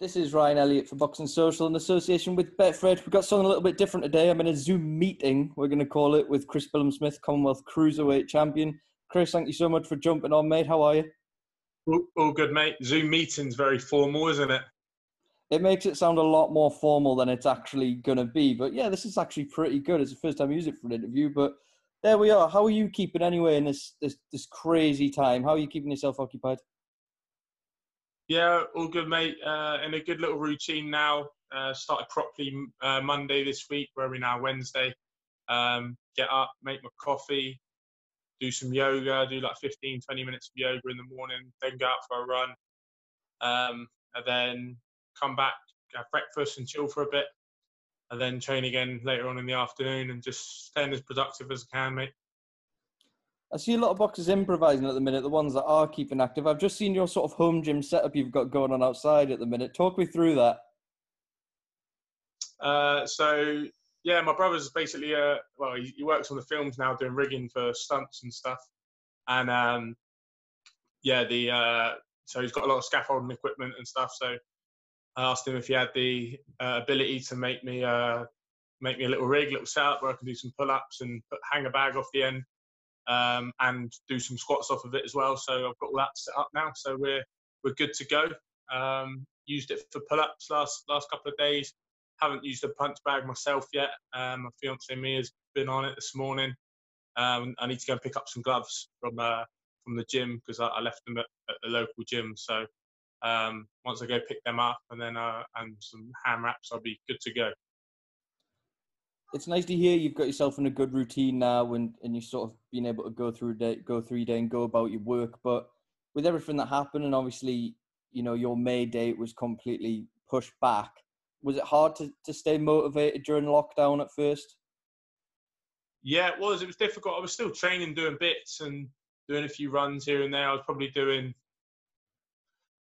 This is Ryan Elliott for Boxing Social in association with Betfred. We've got something a little bit different today. I'm in a Zoom meeting, we're going to call it, with Chris Billam-Smith, Commonwealth Cruiserweight Champion. Chris, thank you so much for jumping on, mate. How are you? All, all good, mate. Zoom meeting's very formal, isn't it? It makes it sound a lot more formal than it's actually going to be. But yeah, this is actually pretty good. It's the first time I use it for an interview. But there we are. How are you keeping anyway in this, this, this crazy time? How are you keeping yourself occupied? Yeah, all good, mate. Uh, in a good little routine now. Uh, started properly uh, Monday this week. Where we now? Wednesday. Um, get up, make my coffee, do some yoga, do like 15, 20 minutes of yoga in the morning, then go out for a run, um, and then come back, have breakfast and chill for a bit, and then train again later on in the afternoon and just staying as productive as I can, mate. I see a lot of boxers improvising at the minute, the ones that are keeping active. I've just seen your sort of home gym setup you've got going on outside at the minute. Talk me through that. Uh, so, yeah, my brother's basically, uh, well, he, he, works on the films now doing rigging for stunts and stuff. And um, yeah, the uh, so he's got a lot of scaffolding equipment and stuff. So I asked him if he had the uh, ability to make me uh, make me a little rig, little setup where I can do some pull ups and put, hang a bag off the end um, and do some squats off of it as well. So I've got all that set up now. So we're we're good to go. Um, used it for pull-ups last last couple of days. Haven't used a punch bag myself yet. Um, my fiance Mia has been on it this morning. Um, I need to go and pick up some gloves from uh, from the gym because I, I, left them at, at, the local gym. So um, once I go pick them up and then uh, and some hand wraps, I'll be good to go it's nice to hear you've got yourself in a good routine now and, and you're sort of being able to go through day, go through your day and go about your work. But with everything that happened and obviously, you know, your May date was completely pushed back. Was it hard to, to stay motivated during lockdown at first? Yeah, it was. It was difficult. I was still training, doing bits and doing a few runs here and there. I was probably doing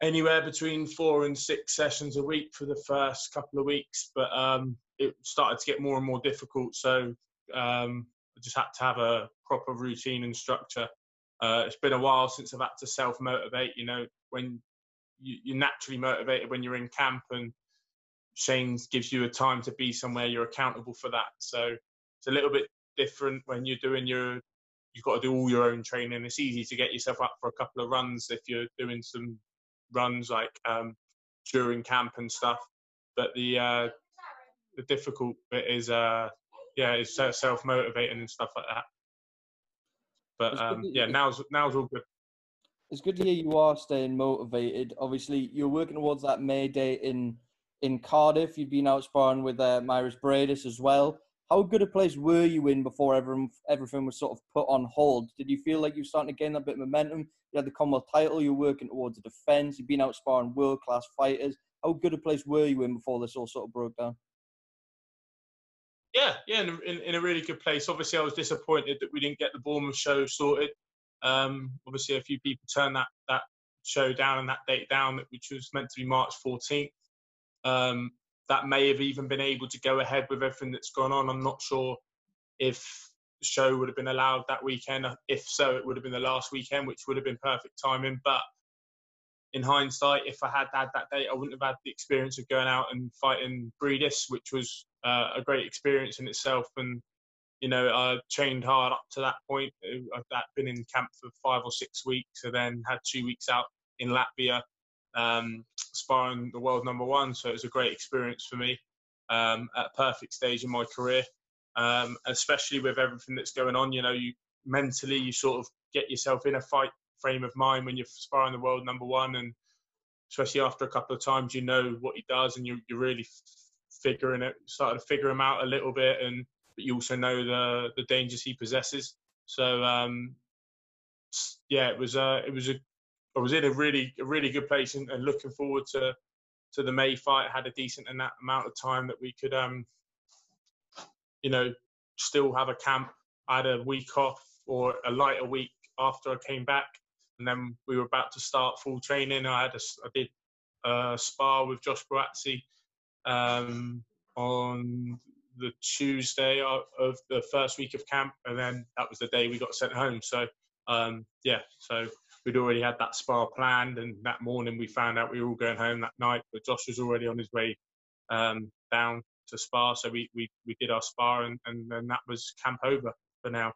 anywhere between four and six sessions a week for the first couple of weeks. But um, it started to get more and more difficult. So um, I just had to have a proper routine and structure. Uh, it's been a while since I've had to self motivate. You know, when you, are naturally motivated when you're in camp, and Shane gives you a time to be somewhere, you're accountable for that. So it's a little bit different when you're doing your. You've got to do all your own training. It's easy to get yourself up for a couple of runs if you're doing some runs like um, during camp and stuff. But the uh, the difficult bit is uh yeah is self motivating and stuff like that. But um, yeah, now's now's all good. It's good to hear you are staying motivated. Obviously, you're working towards that May Day in in Cardiff. You've been out sparring with uh, Mairis Briedis as well. How good a place were you in before everything, everything was sort of put on hold? Did you feel like you were starting to gain that bit of momentum? You had the Commonwealth title, you're working towards a defence, you've been out sparring world class fighters. How good a place were you in before this all sort of broke down? Yeah, yeah, in, in, in, a really good place. Obviously, I was disappointed that we didn't get the Bournemouth show sorted. Um, obviously, a few people turned that that show down and that date down, which was meant to be March 14th. Um, that may have even been able to go ahead with everything that's gone on. I'm not sure if the show would have been allowed that weekend. If so, it would have been the last weekend, which would have been perfect timing. But in hindsight, if I had had that date, I wouldn't have had the experience of going out and fighting Briedis, which was uh, a great experience in itself. And you know, I trained hard up to that point. I've been in camp for five or six weeks, and then had two weeks out in Latvia, um, sparring the world number one. So it was a great experience for me um, at a perfect stage in my career, um, especially with everything that's going on. You know, you mentally you sort of get yourself in a fight frame of mind when you're sparring the world number one, and especially after a couple of times, you know what he does, and you, you're really figuring it, started to figure him out a little bit, and but you also know the the dangers he possesses. So um, yeah, it was uh, it was a I was in a really a really good place and, and looking forward to to the May fight. Had a decent amount of time that we could um, you know still have a camp. I had a week off or a lighter week after I came back and then we were about to start full training. I had a, I did a spar with Josh Buatsi um, on the Tuesday of the first week of camp, and then that was the day we got sent home. So um, yeah, so we'd already had that spar planned, and that morning we found out we were all going home that night. But Josh was already on his way um, down to spar, so we, we, we did our spar, and, and then that was camp over for now.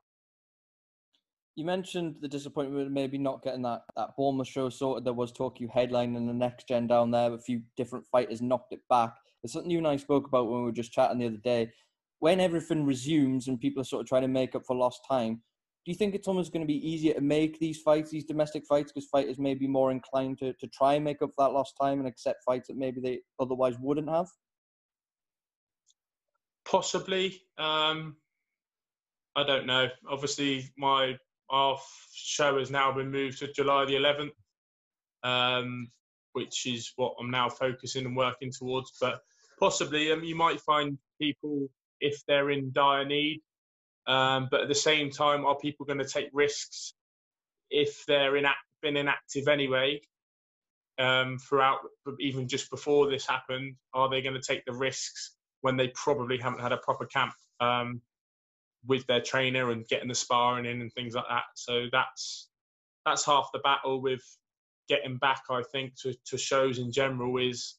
You mentioned the disappointment of maybe not getting that, that Bournemouth show sorted. There was talk you headlining the next gen down there. A few different fighters knocked it back. It's something you and I spoke about when we were just chatting the other day. When everything resumes and people are sort of trying to make up for lost time, do you think it's almost going to be easier to make these fights, these domestic fights, because fighters may be more inclined to, to try and make up for that lost time and accept fights that maybe they otherwise wouldn't have? Possibly. Um, I don't know. Obviously, my our show has now been moved to July the 11th, um, which is what I'm now focusing and working towards. But possibly, um, you might find people if they're in dire need um, but at the same time, are people going to take risks if they're inact- been inactive anyway um, throughout, even just before this happened? Are they going to take the risks when they probably haven't had a proper camp um, with their trainer and getting the sparring in and things like that? So that's that's half the battle with getting back. I think to, to shows in general is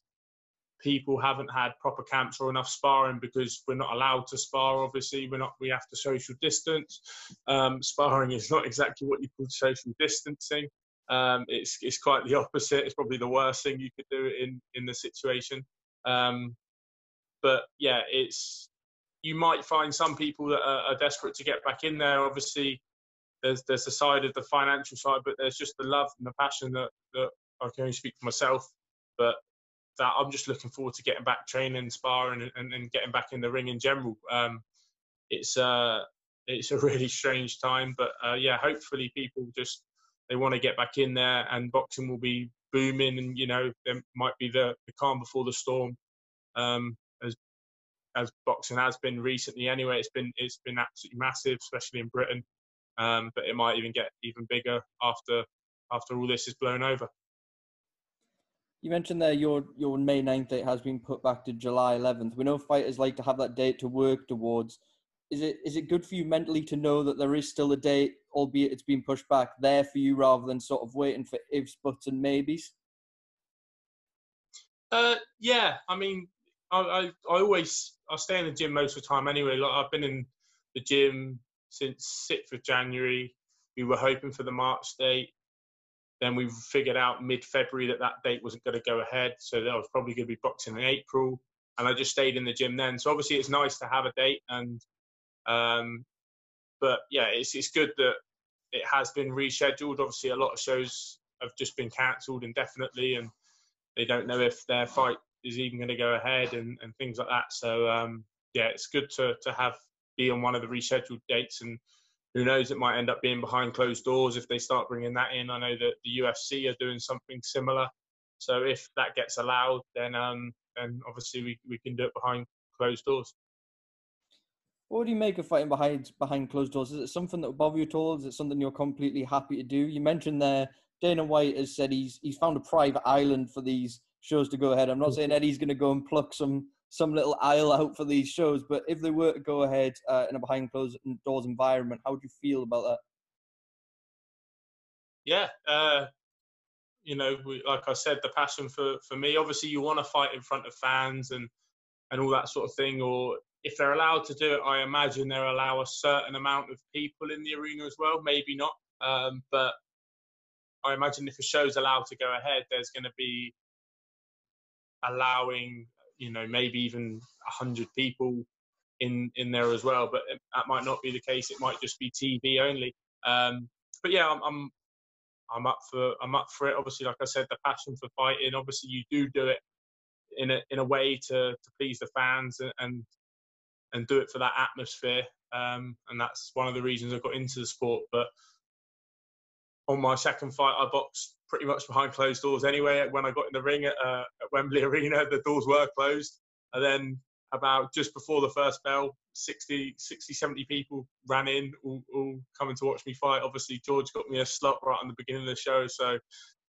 people haven't had proper camps or enough sparring because we're not allowed to spar. Obviously, we're not. We have to social distance. Um, sparring is not exactly what you call social distancing. Um, it's it's quite the opposite. It's probably the worst thing you could do in in the situation. Um, but yeah, it's you might find some people that are, are desperate to get back in there. Obviously, there's there's the side of the financial side, but there's just the love and the passion that that I can only speak for myself. But that I'm just looking forward to getting back training, sparring, and, and getting back in the ring in general. Um, it's uh, it's a really strange time, but uh, yeah, hopefully people just they want to get back in there, and boxing will be booming, and you know there might be the, the calm before the storm, um, as as boxing has been recently. Anyway, it's been it's been absolutely massive, especially in Britain, um, but it might even get even bigger after after all this is blown over. You mentioned there your your May 9th date has been put back to July 11th. We know fighters like to have that date to work towards. Is it is it good for you mentally to know that there is still a date, albeit it's been pushed back, there for you rather than sort of waiting for ifs, buts, and maybes? Uh, yeah, I mean, I, I, I always I stay in the gym most of the time anyway. Like I've been in the gym since 6th of January. We were hoping for the March date. Then we figured out mid-February that that date wasn't going to go ahead, so that was probably going to be boxing in April. And I just stayed in the gym then. So obviously it's nice to have a date, and um, but yeah, it's it's good that it has been rescheduled. Obviously, a lot of shows have just been cancelled indefinitely, and they don't know if their fight is even going to go ahead and, and things like that. So um, yeah, it's good to to have be on one of the rescheduled dates and who knows? It might end up being behind closed doors if they start bringing that in. I know that the UFC are doing something similar. So if that gets allowed, then um, then obviously we, we can do it behind closed doors. What do you make of fighting behind behind closed doors? Is it something that would bother you at all? Is it something you're completely happy to do? You mentioned there Dana White has said he's he's found a private island for these shows to go ahead. I'm not saying Eddie's going to go and pluck some some little aisle out for these shows. But if they were to go ahead uh, in a behind closed doors environment, how would you feel about that? Yeah, uh, you know, we, like I said, the passion for for me. Obviously, you want to fight in front of fans and and all that sort of thing. Or if they're allowed to do it, I imagine they'll allow a certain amount of people in the arena as well. Maybe not, um, but I imagine if a show's allowed to go ahead, there's going to be allowing you know maybe even hundred people in in there as well. But that might not be the case. It might just be TV only. Um, but yeah, I'm, I'm I'm up for I'm up for it. Obviously, like I said, the passion for fighting. Obviously, you do do it in a in a way to to please the fans and and, and do it for that atmosphere. Um, and that's one of the reasons I got into the sport. But on my second fight, I boxed pretty much behind closed doors anyway. When I got in the ring at, uh, at Wembley Arena, the doors were closed. And then about just before the first bell, 60, 60 70 people ran in, all, all, coming to watch me fight. Obviously, George got me a slot right on the beginning of the show. So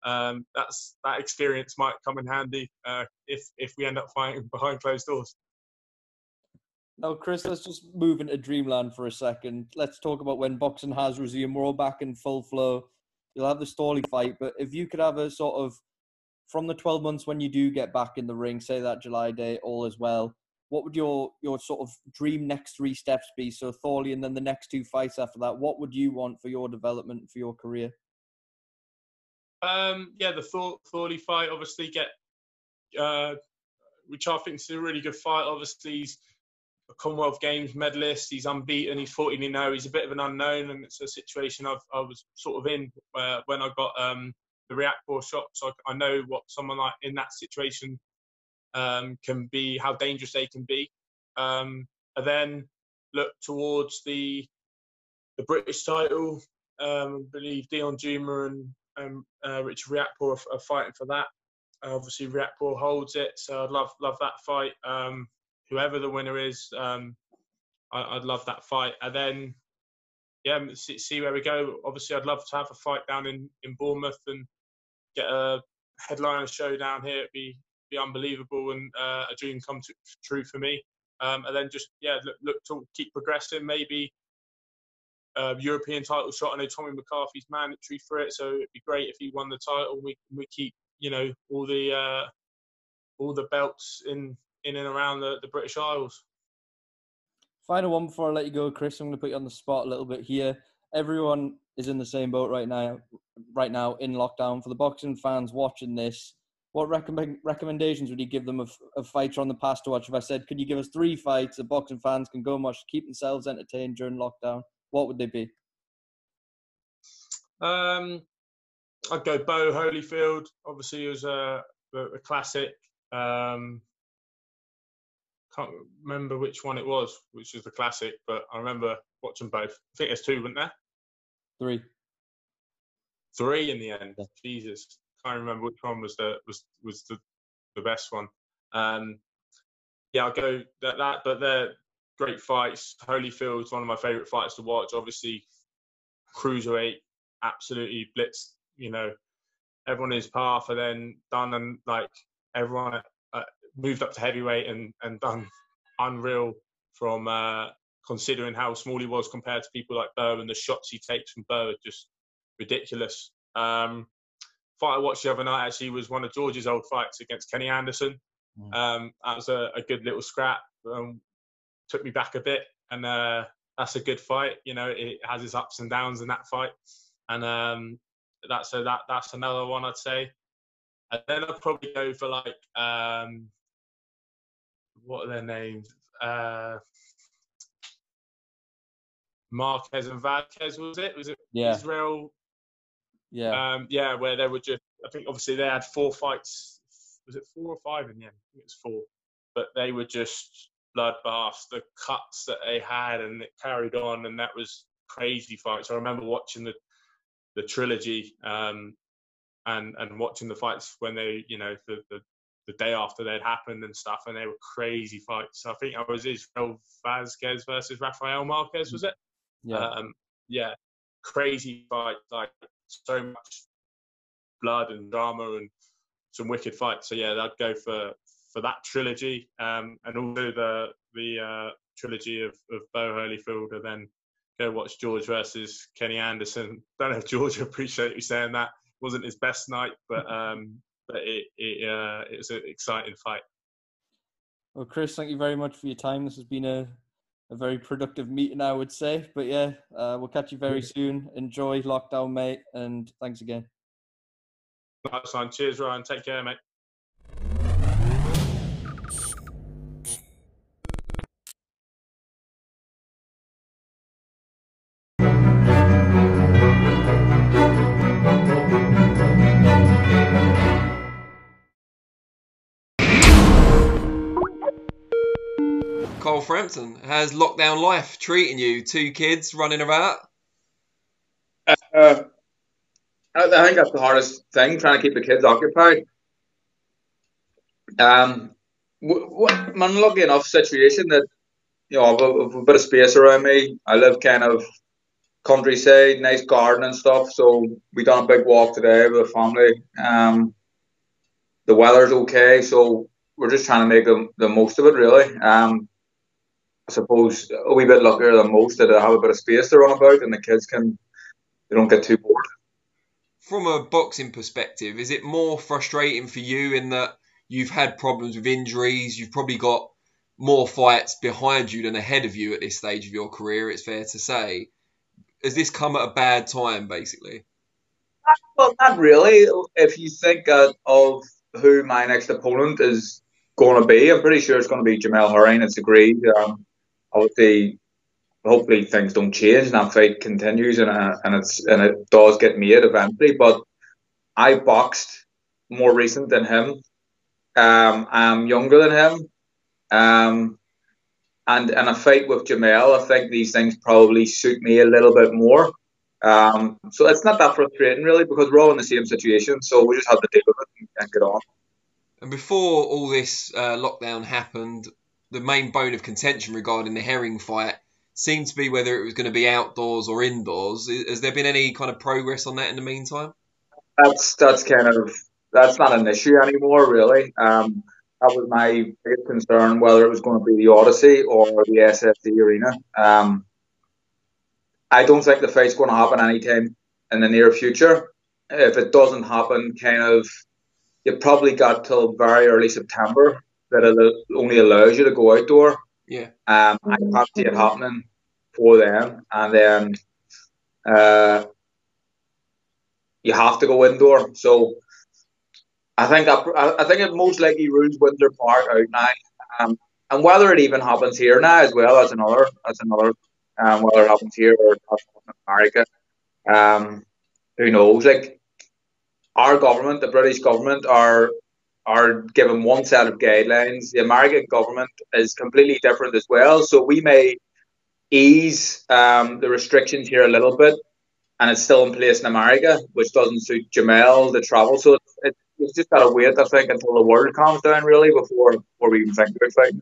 um, that's that experience might come in handy uh, if, if we end up fighting behind closed doors. Now, Chris, let's just move into dreamland for a second. Let's talk about when boxing has resumed. We're all back in full flow you'll have the Thorley fight, but if you could have a sort of from the 12 months when you do get back in the ring, say that July day, all as well, what would your your sort of dream next three steps be? So Thorley and then the next two fights after that, what would you want for your development for your career? Um, yeah, the Thor- Thorley fight, obviously get, uh, which I think is a really good fight. Obviously, he's a Commonwealth Games medalist. He's unbeaten. He's 14 0. He's a bit of an unknown, and it's a situation I've, I was sort of in uh, when I got um, the Riakporhe shot. So I, I, know what someone like in that situation um, can be, how dangerous they can be. Um, and then look towards the the British title. Um, I believe Deion Jumah and um, uh, Richard Riakporhe are, are, fighting for that. Uh, obviously, Riakporhe holds it, so I'd love love that fight. Um, whoever the winner is, um, I, would love that fight. And then, yeah, see, see, where we go. Obviously, I'd love to have a fight down in, in Bournemouth and get a headliner show down here. It'd be be unbelievable and uh, a dream come to, true for me. Um, and then just yeah, look, look to keep progressing. Maybe uh, European title shot. I know Tommy McCarthy's mandatory for it, so it'd be great if he won the title. We we keep you know all the uh, all the belts in in and around the, the British Isles. Final one before I let you go, Chris. I'm going to put you on the spot a little bit here. Everyone is in the same boat right now. Right now, in lockdown. For the boxing fans watching this, what recommend, recommendations would you give them of, of fighter on the past to watch? If I said, could you give us three fights that boxing fans can go and watch to keep themselves entertained during lockdown? What would they be? Um, I'd go Bowe Holyfield. Obviously, he was a, a classic. Um, can't remember which one it was, which was the classic, but I remember watching both. I think there's two, weren't there? Three. Three in the end. Yeah. Jesus, can't remember which one was the was was the the best one. Um, yeah, I'll go that that, but they're great fights. Holyfield's one of my favourite fights to watch. Obviously, cruiserweight absolutely blitzed. You know, everyone in his path, and then done and like everyone uh, moved up to heavyweight and and done unreal from uh, considering how small he was compared to people like Bowe and the shots he takes from Bowe are just ridiculous. Um, fight I watched the other night actually was one of George's old fights against Kenny Anderson. Mm. Um, that was a, a, good little scrap. Um, took me back a bit, and uh, that's a good fight. You know, it has its ups and downs in that fight, and um, that's a, that that's another one I'd say. And then I'd probably go for like um, what are their names? Uh, Marquez and Vazquez was it? Was it yeah. Israel? Yeah. Um, yeah, where they were just. I think obviously they had four fights. Was it four or five in the end? I think it was four. But they were just bloodbaths. The cuts that they had, and it carried on, and that was crazy fights. I remember watching the the trilogy um, and and watching the fights when they, you know, the, the the day after they'd happened and stuff, and they were crazy fights. I think I was Israel Vazquez versus Rafael Marquez, was it? Yeah. Um, yeah, crazy fight, like so much blood and drama and some wicked fights. So yeah, I'd go for for that trilogy, um, and also the the uh, trilogy of, of Bowe Holyfield, and then go watch George versus Kenny Anderson. Don't know if George appreciate you saying that. It wasn't his best night, but um, but it it, uh, it was an exciting fight. Well, Chris, thank you very much for your time. This has been a a very productive meeting, I would say. But yeah, uh, we'll catch you very soon. Enjoy lockdown, mate, and thanks again. Nice one. Cheers, Ryan. Take care, mate. Frampton. How's lockdown life treating you? Two kids running about? Uh, I think that's the hardest thing, trying to keep the kids occupied. Um, I'm lucky enough situation that you know I've, I've a bit of space around me. I live kind of countryside, nice garden and stuff. So we done a big walk today with the family. Um, the weather's okay, so we're just trying to make the, the most of it, really. Um, I suppose a wee bit luckier than most that I have a bit of space to run about, and the kids can they don't get too bored. from a boxing perspective, is it more frustrating for you in that you've had problems with injuries, you've probably got more fights behind you than ahead of you at this stage of your career, it's fair to say. Has this come at a bad time, basically? Well, not really. If you think of who my next opponent is going to be, I'm pretty sure it's going to be Jamel Herring. It's agreed. Um, obviously, hopefully things don't change and that fight continues and uh, and it's and it does get made eventually. But I boxed more recent than him. Um, I'm younger than him. Um, and and a fight with Jamel, I think these things probably suit me a little bit more. Um, so it's not that frustrating really because we're all in the same situation. So we just have to deal with it and, and get on. And before all this uh, lockdown happened, the main bone of contention regarding the Herring fight seemed to be whether it was going to be outdoors or indoors. Has there been any kind of progress on that in the meantime? That's that's kind of that's not an issue anymore, really. Um, that was my biggest concern whether it was going to be the Odyssey or the SSE Arena. Um, I don't think the fight's going to happen anytime in the near future. If it doesn't happen, kind of, you probably got till very early September that only allows you to go outdoor. Yeah. Um, I can't see it happening for them, and then uh, you have to go indoor. So I think I, I think it most likely rules Windsor Park out now, um, and whether it even happens here now as well as another as another um, whether it happens here or in America, um, who knows? Like our government, the British government, are are given one set of guidelines. The American government is completely different as well. So we may ease um, the restrictions here a little bit, and it's still in place in America, which doesn't suit Jamel to travel. So it, it's just got to wait, I think, until the world calms down really before before we even think about fighting.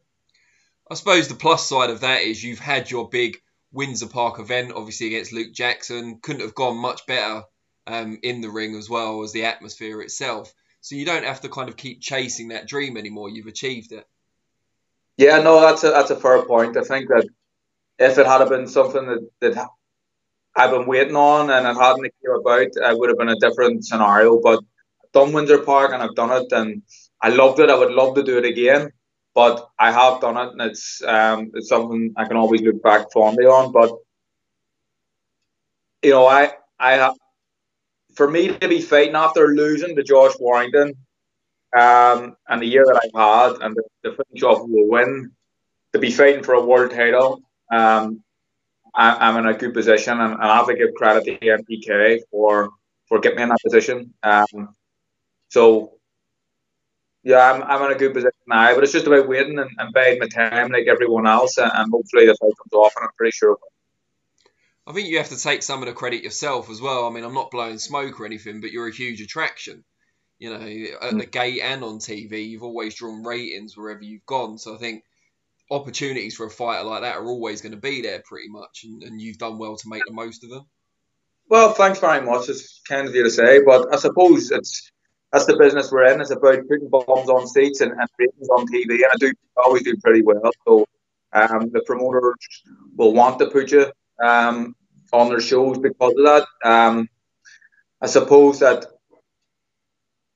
I suppose the plus side of that is you've had your big Windsor Park event, obviously against Luke Jackson. Couldn't have gone much better um, in the ring as well as the atmosphere itself. So you don't have to kind of keep chasing that dream anymore. You've achieved it. Yeah, no, that's a that's a fair point. I think that if it had been something that, that I've been waiting on and it hadn't came about, it would have been a different scenario. But I've done Windsor Park and I've done it and I loved it. I would love to do it again, but I have done it and it's um, it's something I can always look back fondly on. But you know, I I have for me to be fighting after losing to Josh Warrington um, and the year that I've had and the, the finish off will win, to be fighting for a world title, um, I, am in a good position and, and, I have to give credit to MTK for for getting me in that position. Um, so yeah, I'm, I'm in a good position now, but it's just about waiting and, and biding my time like everyone else, and, and hopefully the fight comes off, and I'm pretty sure I think you have to take some of the credit yourself as well. I mean, I'm not blowing smoke or anything, but you're a huge attraction. You know, at mm. the gate and on TV, you've always drawn ratings wherever you've gone. So I think opportunities for a fighter like that are always going to be there pretty much, and, and you've done well to make the most of them. Well, thanks very much. It's kind of you to say, but I suppose it's that's the business we're in. It's about putting bombs on seats and, and ratings on TV, and I do always do pretty well. So um, the promoters will want to put you um, on their shows because of that. Um, I suppose that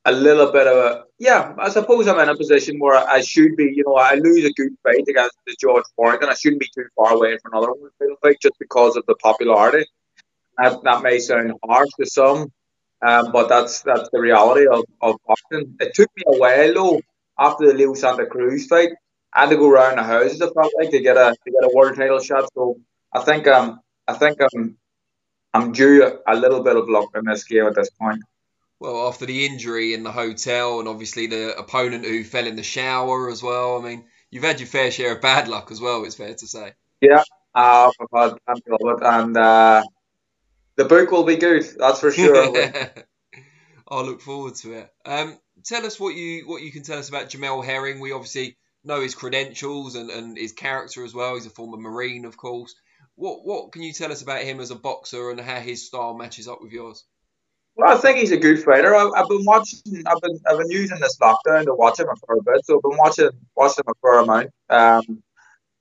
a little bit of a yeah. I suppose I'm in a position where I should be. You know, I lose a good fight against the George Warrington. I shouldn't be too far away from another one fight just because of the popularity. That, that may sound harsh to some, um, but that's that's the reality of, of boxing. It took me a while though after the Leo Santa Cruz fight. I had to go around the houses. I felt like to get a to get a world title shot. So I think um I think I'm I'm due a little bit of luck in this game at this point. Well, after the injury in the hotel and obviously the opponent who fell in the shower as well, I mean, you've had your fair share of bad luck as well. It's fair to say. Yeah, uh, I've had plenty of it, and uh, the book will be good. That's for sure. I'll look forward to it. Um, tell us what you what you can tell us about Jamel Herring. We obviously know his credentials and, and his character as well. He's a former Marine, of course. What what can you tell us about him as a boxer and how his style matches up with yours? Well, I think he's a good fighter. I, have been watching. I've been I've been using this lockdown to watch him for a bit, so I've been watching watching him a fair amount. Um,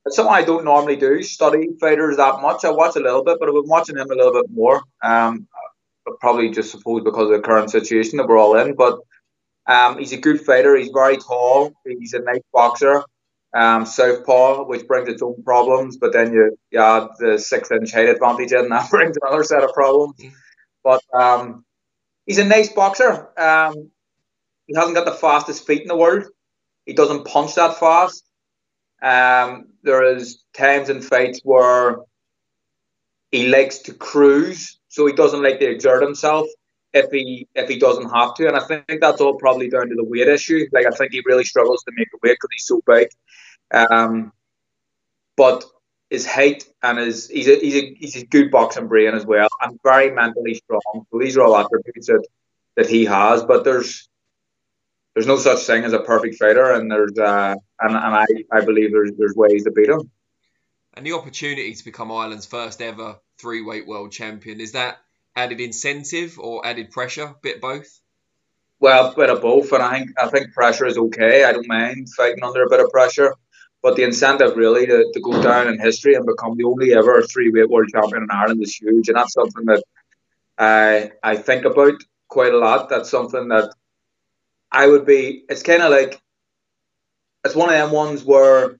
it's something I don't normally do. Study fighters that much. I watch a little bit, but I've been watching him a little bit more. Um, probably just suppose because of the current situation that we're all in. But um, he's a good fighter. He's very tall. He's a nice boxer. Um, southpaw, which brings its own problems, but then you, you add the six inch height advantage in, and that brings another set of problems. Mm. But um, he's a nice boxer. Um, he hasn't got the fastest feet in the world. He doesn't punch that fast. Um, there is times in fights where he likes to cruise, so he doesn't like to exert himself if he if he doesn't have to. And I think that's all probably down to the weight issue. Like I think he really struggles to make the weight because he's so big. Um, but his height and his he's a, he's a he's a good boxing brain as well and very mentally strong. So these are all attributes that, that he has. But there's there's no such thing as a perfect fighter, and there's uh, and, and I, I believe there's there's ways to beat him. And the opportunity to become Ireland's first ever three weight world champion is that added incentive or added pressure? Bit both. Well, a bit of both, and I think I think pressure is okay. I don't mind fighting under a bit of pressure, but the incentive really to, to go down in history and become the only ever three weight world champion in Ireland is huge, and that's something that I I think about quite a lot. That's something that I would be. It's kind of like it's one of them ones where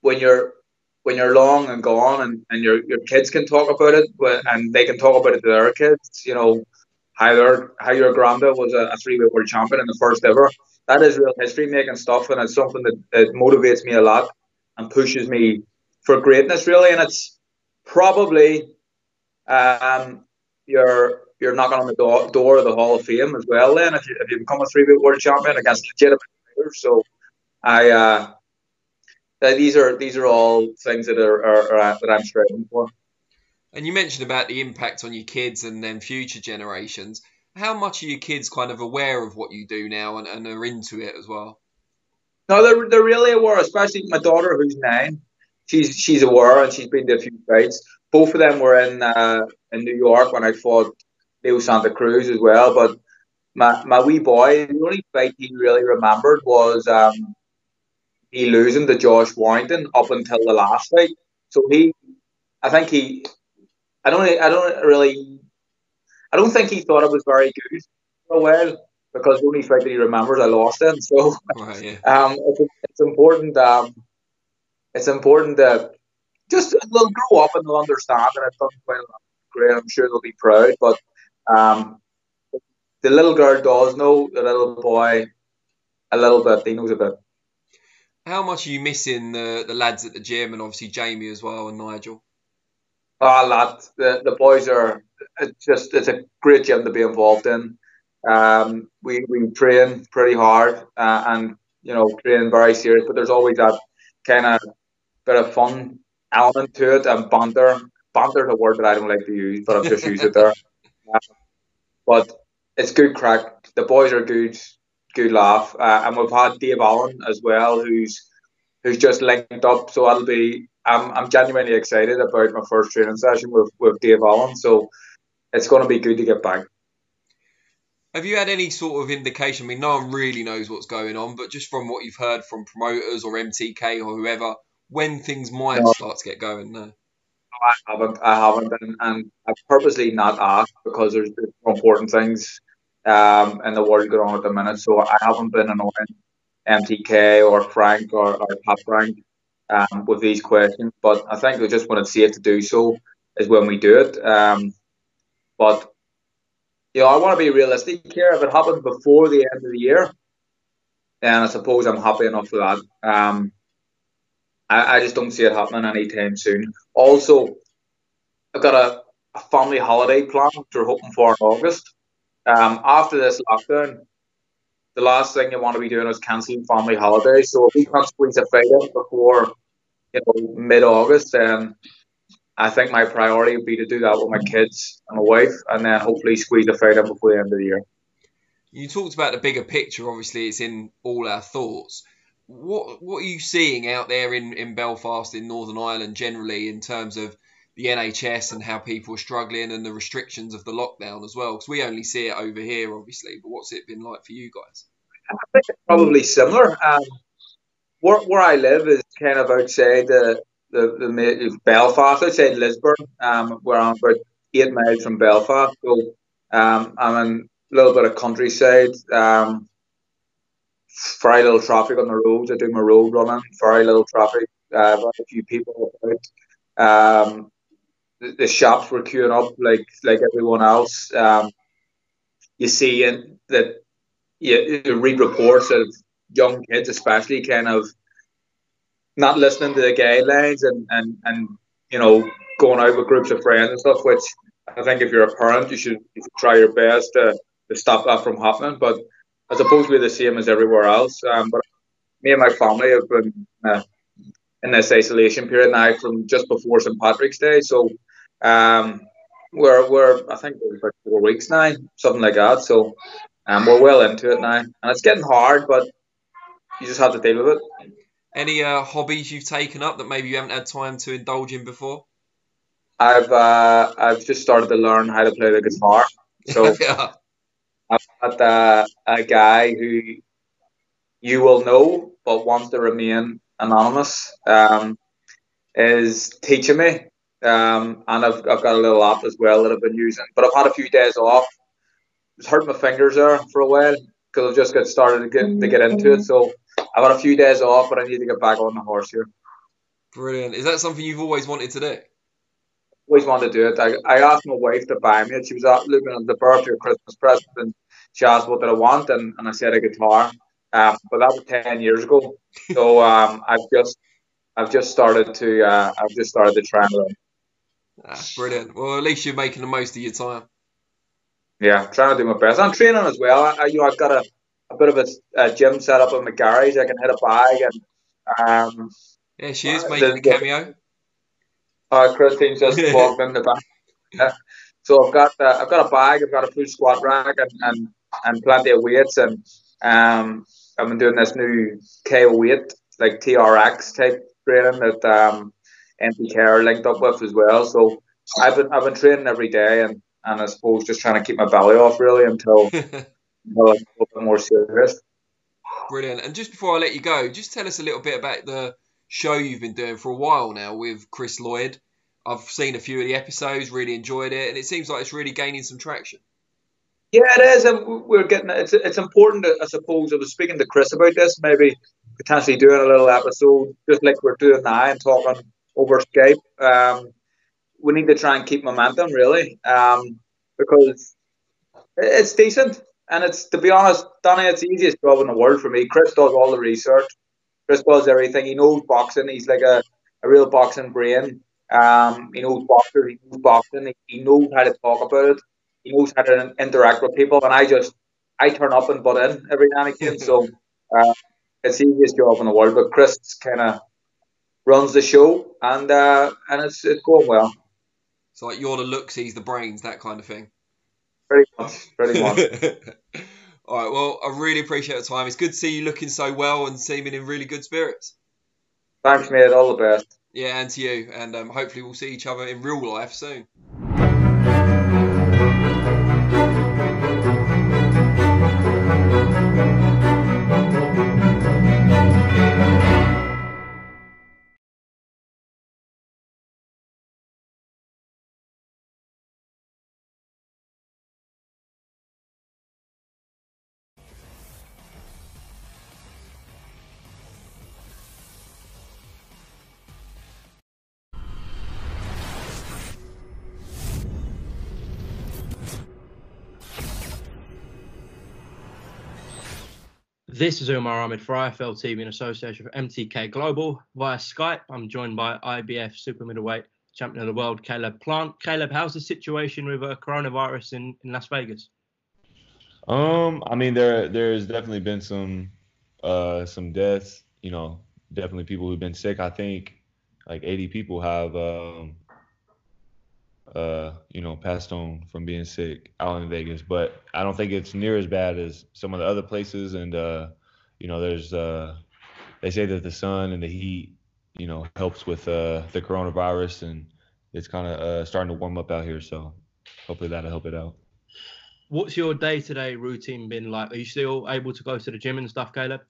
when you're when you're long and gone and, and your your kids can talk about it and they can talk about it to their kids, you know, how their how your granddad was a, a three weight world champion in the first ever. That is real history making stuff and it's something that, that motivates me a lot and pushes me for greatness really and it's probably um your you're knocking on the door, door of the Hall of Fame as well. Then, if you, if you become a three-weight world champion against legitimate players, so I uh, these are these are all things that are, are, are that I'm striving for. And you mentioned about the impact on your kids and then future generations. How much are your kids kind of aware of what you do now and, and are into it as well? No, they're, they're really aware, especially my daughter who's nine. She's she's aware and she's been to a few fights. Both of them were in uh, in New York when I fought Leo Santa Cruz as well. But my, my wee boy, the only fight he really remembered was um, he losing to Josh Warrington up until the last fight. So he, I think he, I don't, I don't really, I don't think he thought it was very good for a while because the only fight that he remembers I lost in. So right, yeah. um, it's, it's important. Um, it's important that just they'll grow up and they'll understand, and it's done quite great. I'm sure they'll be proud, but um, the little girl does know the little boy a little bit. He knows a bit. How much are you missing the the lads at the gym and obviously Jamie as well and Nigel? Ah, oh, lads, the, the boys are it's just it's a great gym to be involved in. Um, we we train pretty hard uh, and you know train very serious, but there's always that kind of bit of fun element to it and banter. Banter is a word that I don't like to use, but I've just used it there. but it's good crack. The boys are good, good laugh, uh, and we've had Dave Allen as well, who's who's just linked up. So I'll be, I'm, I'm genuinely excited about my first training session with with Dave Allen. So it's going to be good to get back. Have you had any sort of indication? I mean, no one really knows what's going on, but just from what you've heard from promoters or MTK or whoever, when things might no. start to get going? No. I haven't. I haven't, and, and I've purposely not asked because there's, there's important things um, in the world going on at the minute. So I haven't been annoying MTK or Frank or, or Pat Frank um, with these questions. But I think we just when it's safe to do so is when we do it. Um, but you know, I want to be realistic here. If it happens before the end of the year, then I suppose I'm happy enough for that. Um, I, I just don't see it happening anytime soon. Also, I've got a, a family holiday plan which we're hoping for in August. Um, after this lockdown, the last thing you want to be doing is cancelling family holidays. So if we can't squeeze a fight in before you know mid August, then I think my priority would be to do that with my kids and my wife, and then hopefully squeeze a fight in before the end of the year. You talked about the bigger picture. Obviously, it's in all our thoughts what what are you seeing out there in, in Belfast in Northern Ireland generally in terms of the NHS and how people are struggling and the restrictions of the lockdown as well? Because we only see it over here, obviously. But what's it been like for you guys? I think it's probably similar. Um, where, where I live is kind of outside the the, the Belfast, outside Lisburn, um, where I'm about eight miles from Belfast. So Um, I'm in a little bit of countryside. Um, very little traffic on the roads. I do my road running. Very little traffic. Uh, very few people about. Um, the, shops were queuing up like like everyone else. Um, you see in, that you, you read reports of young kids, especially, kind of not listening to the guidelines and, and, and you know going out with groups of friends and stuff. Which I think if you're a parent, you should, you should try your best to, to stop that from happening. But I suppose we're the same as everywhere else. Um, but me and my family have been uh, in this isolation period now from just before St Patrick's Day. So um, we're we're I think we're about four weeks now, something like that. So um, we're well into it now, and it's getting hard, but you just have to deal with it. Any uh, hobbies you've taken up that maybe you haven't had time to indulge in before? I've uh, I've just started to learn how to play the guitar. So yeah. I've got uh, a guy who you will know but wants to remain anonymous um, is teaching me. Um, and I've, I've got a little app as well that I've been using. But I've had a few days off. It's hurt my fingers there for a while because I've just got started to get to get into it. So I've had a few days off, but I need to get back on the horse here. Brilliant. Is that something you've always wanted to do? Always wanted to do it. I, I asked my wife to buy me it. She was out looking at the birthday or Christmas present and she asked what did I want and, and I said a guitar. Um, but that was ten years ago. So um, I've just I've just started to uh, I've just started to try and learn. Ah, brilliant. Well, at least you're making the most of your time. Yeah, trying to do my best. I'm training as well. I, you know, I've got a, a bit of a, a gym set up in my garage. I can hit a bag and um. Yeah, she is making a cameo. Uh, Christine just walked in the back. Yeah. So I've got uh, I've got a bag. I've got a full squat rack and, and, and plenty of weights and um I've been doing this new KO weight like TRX type training that um MTK are linked up with as well. So I've been I've been training every day and, and I suppose just trying to keep my belly off really until, until I'm a little bit more serious. Brilliant. And just before I let you go, just tell us a little bit about the show you've been doing for a while now with Chris Lloyd. I've seen a few of the episodes, really enjoyed it, and it seems like it's really gaining some traction. Yeah, it is, and we're getting it's it's important. I suppose I was speaking to Chris about this, maybe potentially doing a little episode just like we're doing now and talking over Skype. Um, we need to try and keep momentum really, um, because it's decent and it's to be honest, Danny, it's the easiest job in the world for me. Chris does all the research. Chris does everything. He knows boxing. He's like a, a real boxing brain. Um, he knows boxers. He knows boxing. He, he knows how to talk about it. He knows how to interact with people. And I just I turn up and butt in every now and again. So uh, it's the easiest job in the world. But Chris kind of runs the show, and uh, and it's it's going well. So like you're the looks, he's the brains, that kind of thing. Pretty much, pretty much. All right. Well, I really appreciate the time. It's good to see you looking so well and seeming in really good spirits. Thanks, mate. All the best. Yeah, and to you. And um, hopefully we'll see each other in real life soon. This is Umar Ahmed for IFL TV in association with MTK Global via Skype. I'm joined by IBF super middleweight champion of the world, Caleb Plant. Caleb, how's the situation with uh, coronavirus in, in Las Vegas? Um, I mean, there there's definitely been some uh some deaths. You know, definitely people who've been sick. I think like 80 people have um uh, you know, passed on from being sick out in Vegas. But I don't think it's near as bad as some of the other places. And uh, you know, there's uh, they say that the sun and the heat, you know, helps with uh, the coronavirus, and it's kind of uh, starting to warm up out here. So hopefully that'll help it out. What's your day-to-day routine been like? Are you still able to go to the gym and stuff, Caleb?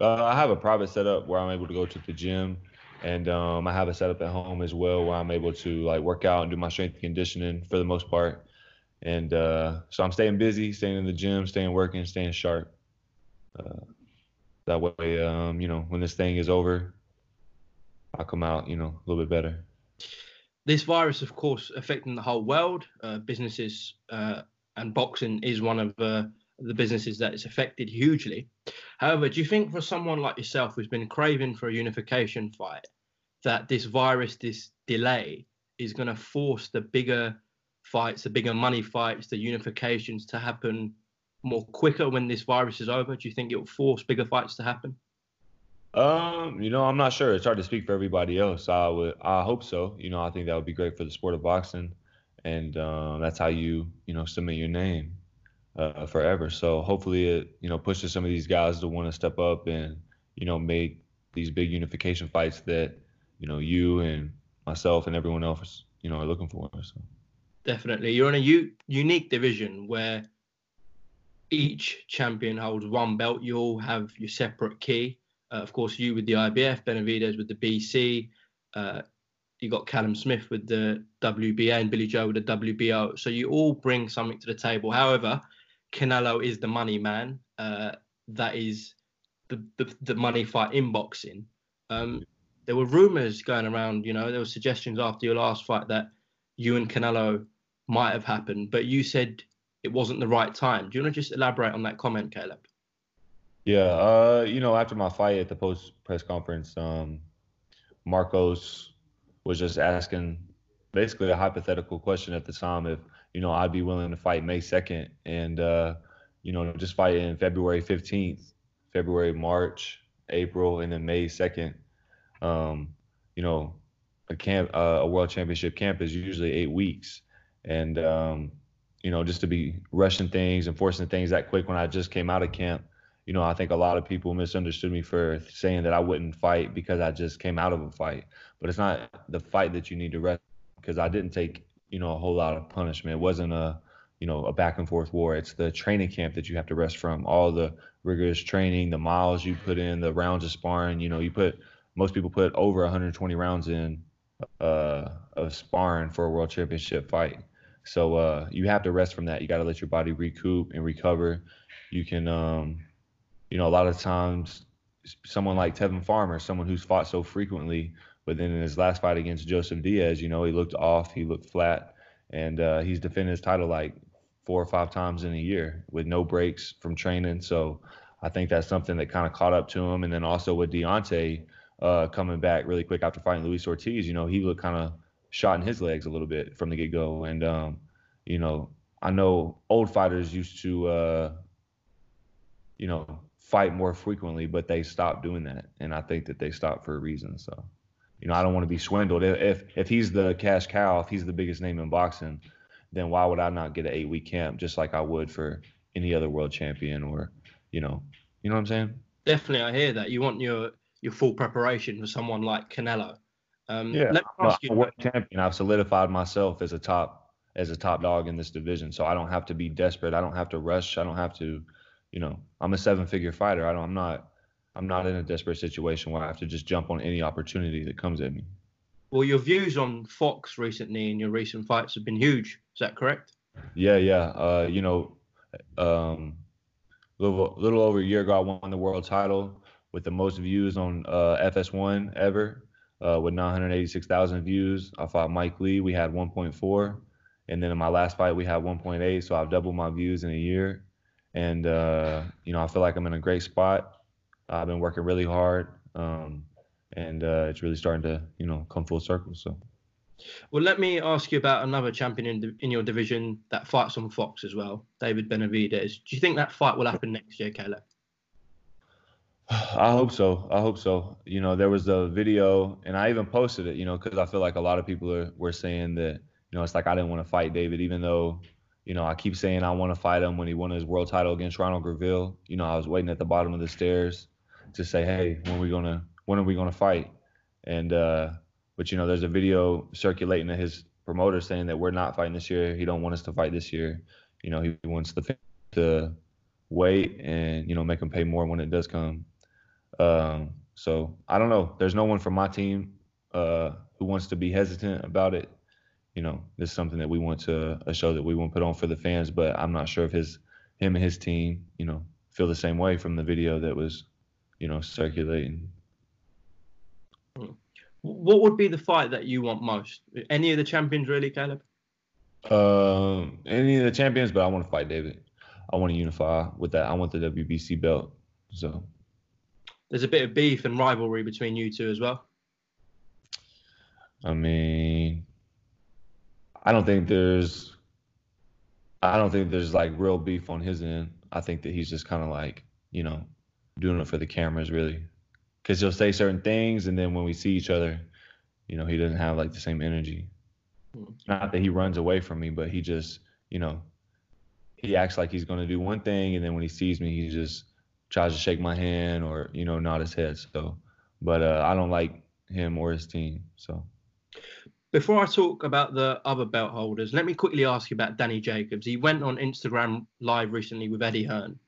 Uh, I have a private setup where I'm able to go to the gym and um, I have a setup at home as well where I'm able to like work out and do my strength conditioning for the most part. and uh, so I'm staying busy, staying in the gym, staying working, staying sharp. Uh, that way, um, you know, when this thing is over, I'll come out, you know, a little bit better. This virus, of course, affecting the whole world. Uh, businesses uh, and boxing is one of uh, the businesses that it's affected hugely. However, do you think for someone like yourself who's been craving for a unification fight, that this virus, this delay, is going to force the bigger fights, the bigger money fights, the unifications to happen more quicker when this virus is over? Do you think it will force bigger fights to happen? Um, you know, I'm not sure. It's hard to speak for everybody else. I would, I hope so. You know, I think that would be great for the sport of boxing, and um, that's how you, you know, submit your name uh, forever. So hopefully, it, you know, pushes some of these guys to want to step up and, you know, make these big unification fights that, you know, you and myself and everyone else, you know, are looking for. So. Definitely, you're in a u- unique division where each champion holds one belt. You all have your separate key. Uh, of course, you with the IBF, Benavidez with the BC. Uh, you got Callum Smith with the WBA and Billy Joe with the WBO. So you all bring something to the table. However, Canelo is the money man. Uh, that is the, the, the money fight in boxing. Um, there were rumors going around. You know, there were suggestions after your last fight that you and Canelo might have happened, but you said it wasn't the right time. Do you want to just elaborate on that comment, Caleb? Yeah, uh, you know, after my fight at the post press conference, um, Marcos was just asking basically a hypothetical question at the time if you know I'd be willing to fight May 2nd and uh, you know just fight in February 15th, February, March, April, and then May 2nd. Um, you know, a camp, uh, a world championship camp is usually eight weeks, and um, you know just to be rushing things and forcing things that quick when I just came out of camp you know, I think a lot of people misunderstood me for saying that I wouldn't fight because I just came out of a fight. But it's not the fight that you need to rest because I didn't take, you know, a whole lot of punishment. It wasn't a, you know, a back and forth war. It's the training camp that you have to rest from. All the rigorous training, the miles you put in, the rounds of sparring. You know, you put most people put over 120 rounds in uh, of sparring for a world championship fight. So uh, you have to rest from that. You got to let your body recoup and recover. You can um, you know, a lot of times someone like Tevin Farmer, someone who's fought so frequently, but then in his last fight against Joseph Diaz, you know, he looked off, he looked flat, and uh, he's defended his title like four or five times in a year with no breaks from training. So I think that's something that kind of caught up to him. And then also with Deontay uh, coming back really quick after fighting Luis Ortiz, you know, he looked kind of shot in his legs a little bit from the get go. And, um, you know, I know old fighters used to, uh, you know, fight more frequently, but they stopped doing that, and I think that they stopped for a reason. So, you know, I don't want to be swindled. If if he's the cash cow, if he's the biggest name in boxing, then why would I not get an eight week camp just like I would for any other world champion or, you know, you know what I'm saying? Definitely, I hear that. You want your your full preparation for someone like Canelo. Um, yeah, I'm a world champion. I've solidified myself as a top as a top dog in this division, so I don't have to be desperate. I don't have to rush. I don't have to you know, I'm a seven figure fighter. I don't, I'm not, I'm not in a desperate situation where I have to just jump on any opportunity that comes at me. Well, your views on Fox recently and your recent fights have been huge. Is that correct? Yeah, yeah. Uh, you know, um, little little over a year ago, I won the world title with the most views on uh, FS1 ever, uh, with 986,000 views. I fought Mike Lee. We had 1.4, and then in my last fight, we had 1.8. So I've doubled my views in a year and uh, you know I feel like I'm in a great spot. I've been working really hard, um, and uh, it's really starting to you know come full circle. So. Well, let me ask you about another champion in, in your division that fights on Fox as well, David Benavidez. Do you think that fight will happen next year, Caleb? I hope so. I hope so. You know, there was a video, and I even posted it. You know, because I feel like a lot of people are were saying that you know it's like I didn't want to fight David, even though you know, I keep saying I want to fight him when he won his world title against Ronald Gavril. You know, I was waiting at the bottom of the stairs to say, hey, when are we gonna when are we gonna fight? And uh, but you know, there's a video circulating to his promoter saying that we're not fighting this year. He don't want us to fight this year. You know, he wants the to wait and you know make him pay more when it does come. Um, so I don't know. There's no one from my team uh, who wants to be hesitant about it. you know, this is something that we want to a show that we want to put on for the fans. But I'm not sure if his him and his team, you know, feel the same way from the video that was, you know, circulating. What would be the fight that you want most? Any of the champions, really, Caleb? Um, any of the champions, but I want to fight David. I want to unify with that. I want the WBC belt. So there's a bit of beef and rivalry between you two as well. I mean, I don't think there's, I don't think there's like real beef on his end. I think that he's just kind of like, you know, doing it for the cameras, really, because he'll say certain things, and then when we see each other, you know, he doesn't have like the same energy. Not that he runs away from me, but he just, you know, he acts like he's going to do one thing, and then when he sees me, he just tries to shake my hand or you know nod his head. So, but uh, I don't like him or his team. So. Before I talk about the other belt holders, let me quickly ask you about Danny Jacobs. He went on Instagram live recently with Eddie Hearn,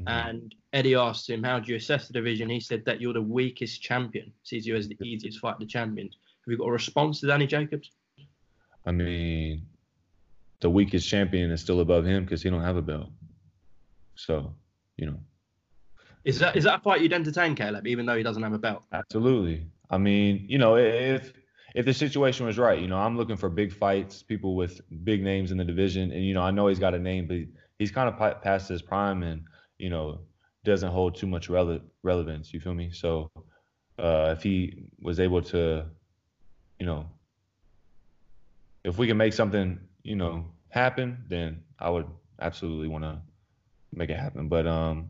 mm-hmm. and Eddie asked him, "How do you assess the division?" He said that you're the weakest champion. Sees you as the easiest fight the champions. Have you got a response to Danny Jacobs? I mean, the weakest champion is still above him because he don't have a belt. So, you know. Is that is that a fight you'd entertain, Caleb, even though he doesn't have a belt? Absolutely. I mean, you know, if if the situation was right, you know, I'm looking for big fights, people with big names in the division, and you know, I know he's got a name, but he's kind of past his prime, and you know, doesn't hold too much rele- relevance. You feel me? So, uh, if he was able to, you know, if we can make something, you know, happen, then I would absolutely want to make it happen. But um,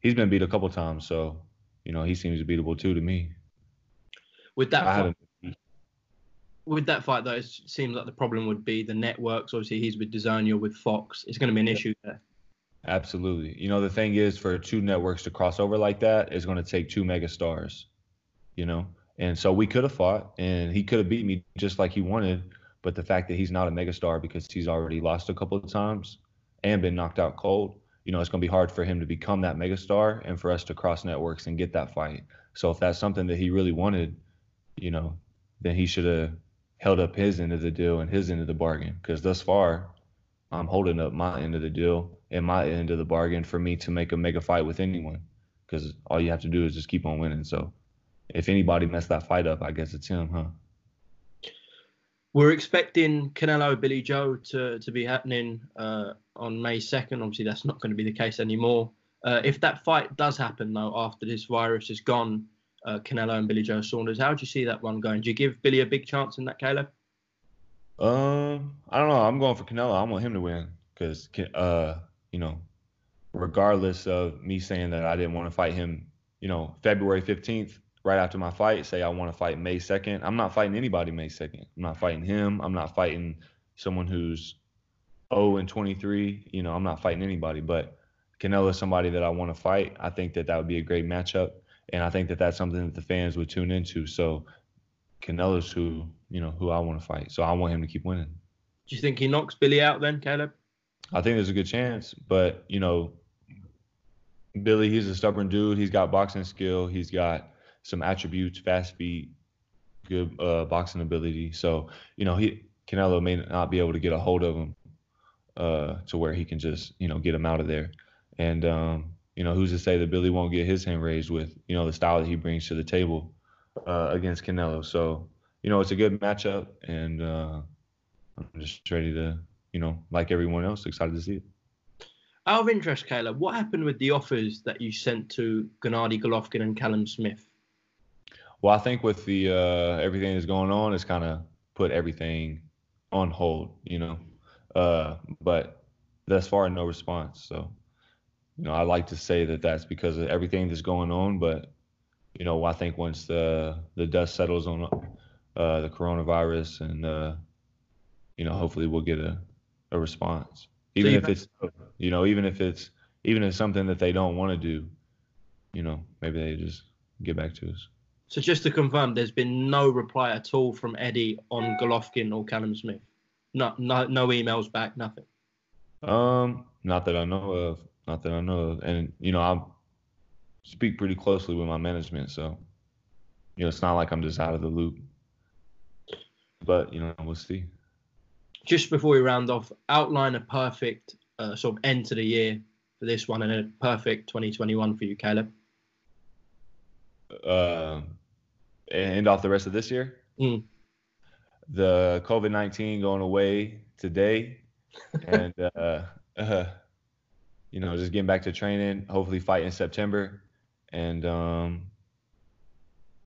he's been beat a couple times, so you know, he seems beatable too to me. With that fight, with that fight, though, it seems like the problem would be the networks. Obviously, he's with DAZN, you're with Fox. It's going to be an issue there. Absolutely. You know, the thing is, for two networks to cross over like that, it's going to take two mega stars. You know, and so we could have fought, and he could have beat me just like he wanted. But the fact that he's not a megastar because he's already lost a couple of times and been knocked out cold, you know, it's going to be hard for him to become that megastar and for us to cross networks and get that fight. So if that's something that he really wanted, you know, then he should have held up his end of the deal and his end of the bargain. Because thus far, I'm holding up my end of the deal and my end of the bargain for me to make a mega fight with anyone. Because all you have to do is just keep on winning. So if anybody messed that fight up, I guess it's him, huh? We're expecting Canelo Billy Joe to, to be happening uh, on May 2nd. Obviously, that's not going to be the case anymore. Uh, if that fight does happen, though, after this virus is gone, uh, Canelo and Billy Joe Saunders. How do you see that one going? Do you give Billy a big chance in that, Caleb? Um, I don't know. I'm going for Canelo. I want him to win because, uh, you know, regardless of me saying that I didn't want to fight him, you know, February 15th, right after my fight, say I want to fight May 2nd. I'm not fighting anybody May 2nd. I'm not fighting him. I'm not fighting someone who's 0 and 23. You know, I'm not fighting anybody. But Canelo is somebody that I want to fight. I think that that would be a great matchup and I think that that's something that the fans would tune into. So Canelo's who you know who I want to fight. So I want him to keep winning. Do you think he knocks Billy out then, Caleb? I think there's a good chance, but you know, Billy, he's a stubborn dude. He's got boxing skill. He's got some attributes, fast feet, good uh, boxing ability. So you know, he Canelo may not be able to get a hold of him uh, to where he can just you know get him out of there. And um, you know, who's to say that Billy won't get his hand raised with, you know, the style that he brings to the table uh, against Canelo. So, you know, it's a good matchup, and uh, I'm just ready to, you know, like everyone else, excited to see it. Out of interest, Caleb, what happened with the offers that you sent to Gennady Golovkin and Callum Smith? Well, I think with the uh, everything that's going on, it's kind of put everything on hold, you know. Uh, but thus far, no response. So you know, I like to say that that's because of everything that's going on, but you know, I think once the the dust settles on uh, the coronavirus, and uh, you know, hopefully we'll get a a response, even so if it's you know, even if it's even if it's something that they don't want to do, you know, maybe they just get back to us. So just to confirm, there's been no reply at all from Eddie on Golovkin or Callum Smith. No, no, no emails back, nothing. Um, not that I know of. Not that I know of. And, you know, I speak pretty closely with my management. So, you know, it's not like I'm just out of the loop. But, you know, we'll see. just before we round off, outline a perfect uh, sort of end to the year for this one and a perfect 2021 for you, Caleb. Uh, end off the rest of this year. Mm. The COVID 19 going away today. and, uh, uh, you know, just getting back to training, hopefully fight in September and um,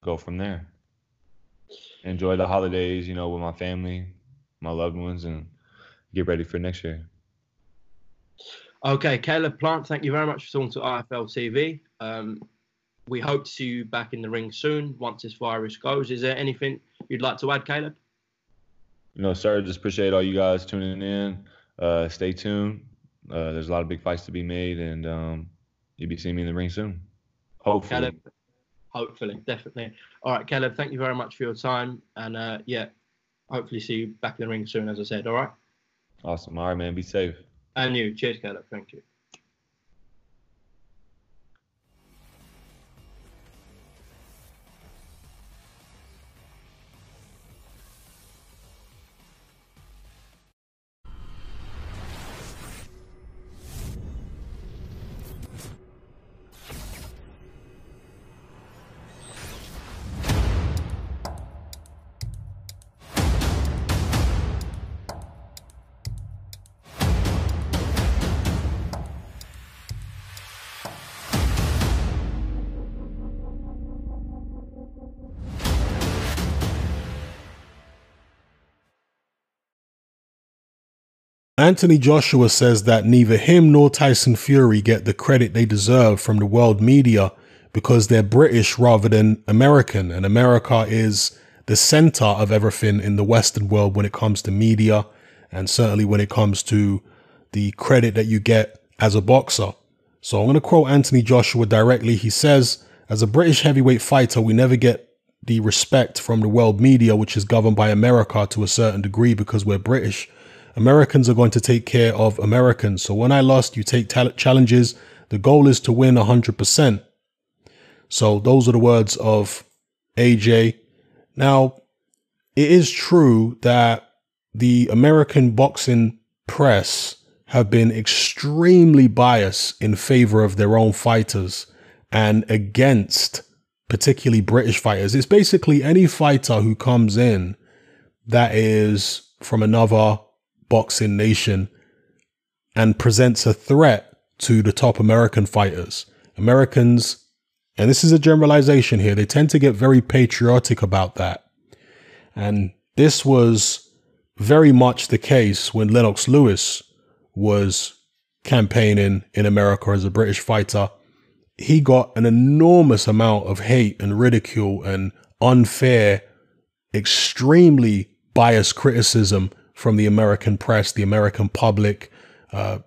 go from there. Enjoy the holidays, you know, with my family, my loved ones, and get ready for next year. Okay, Caleb Plant, thank you very much for talking to IFL TV. Um, we hope to see you back in the ring soon once this virus goes. Is there anything you'd like to add, Caleb? No, sir. Just appreciate all you guys tuning in. Uh, stay tuned. Uh, there's a lot of big fights to be made, and um, you'll be seeing me in the ring soon. Hopefully. Caleb, hopefully, definitely. All right, Caleb, thank you very much for your time. And uh, yeah, hopefully see you back in the ring soon, as I said. All right. Awesome. All right, man. Be safe. And you. Cheers, Caleb. Thank you. Anthony Joshua says that neither him nor Tyson Fury get the credit they deserve from the world media because they're British rather than American, and America is the center of everything in the Western world when it comes to media, and certainly when it comes to the credit that you get as a boxer. So I'm going to quote Anthony Joshua directly. He says, As a British heavyweight fighter, we never get the respect from the world media, which is governed by America to a certain degree because we're British. Americans are going to take care of Americans. So when I lost, you take challenges. The goal is to win 100%. So those are the words of AJ. Now, it is true that the American boxing press have been extremely biased in favor of their own fighters and against particularly British fighters. It's basically any fighter who comes in that is from another boxing nation and presents a threat to the top American fighters. Americans, and this is a generalization here, they tend to get very patriotic about that. And this was very much the case when Lennox Lewis was campaigning in America as a British fighter. He got an enormous amount of hate and ridicule and unfair, extremely biased criticism from the American press, the American public, uh,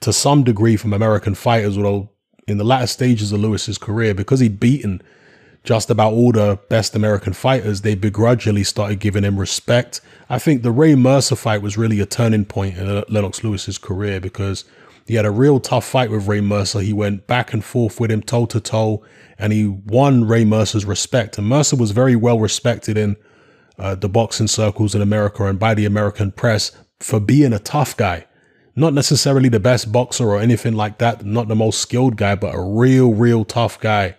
to some degree from American fighters, although in the latter stages of Lewis's career, because he'd beaten just about all the best American fighters, they begrudgingly started giving him respect. I think the Ray Mercer fight was really a turning point in Lennox Lewis's career because he had a real tough fight with Ray Mercer. He went back and forth with him toe to toe and he won Ray Mercer's respect. And Mercer was very well respected in uh, the boxing circles in America and by the American press for being a tough guy. Not necessarily the best boxer or anything like that, not the most skilled guy, but a real, real tough guy.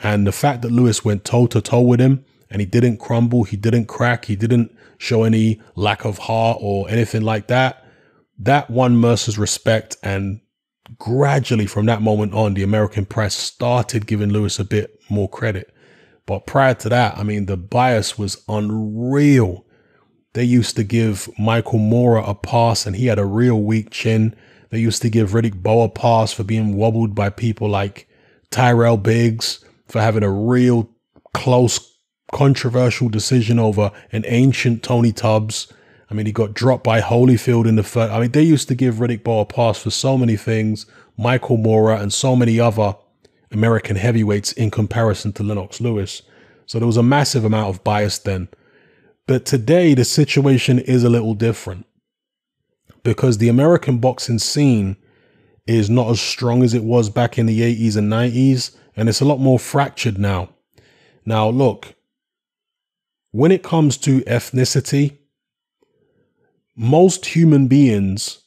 And the fact that Lewis went toe to toe with him and he didn't crumble, he didn't crack, he didn't show any lack of heart or anything like that, that won Mercer's respect. And gradually from that moment on, the American press started giving Lewis a bit more credit. But prior to that, I mean, the bias was unreal. They used to give Michael Moorer a pass and he had a real weak chin. They used to give Riddick Bowe a pass for being wobbled by people like Tyrell Biggs, for having a real close, controversial decision over an ancient Tony Tubbs. I mean, he got dropped by Holyfield in the first. I mean, they used to give Riddick Bowe a pass for so many things, Michael Moorer, and so many other American heavyweights in comparison to Lennox Lewis. So there was a massive amount of bias then. But today, the situation is a little different because the American boxing scene is not as strong as it was back in the 80s and 90s, and it's a lot more fractured now. Now, look, when it comes to ethnicity, most human beings,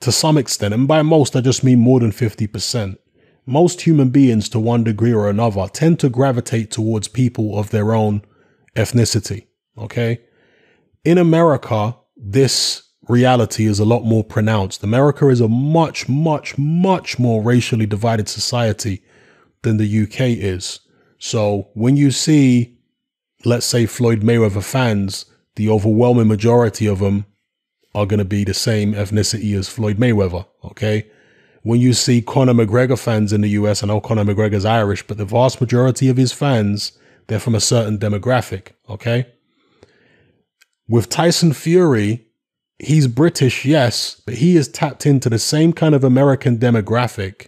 to some extent, and by most I just mean more than 50%, most human beings, to one degree or another, tend to gravitate towards people of their own ethnicity. Okay. In America, this reality is a lot more pronounced. America is a much, much, much more racially divided society than the UK is. So when you see, let's say, Floyd Mayweather fans, the overwhelming majority of them are going to be the same ethnicity as Floyd Mayweather. Okay. When you see Conor McGregor fans in the US, I know Conor McGregor's Irish, but the vast majority of his fans, they're from a certain demographic. Okay. With Tyson Fury, he's British, yes, but he is tapped into the same kind of American demographic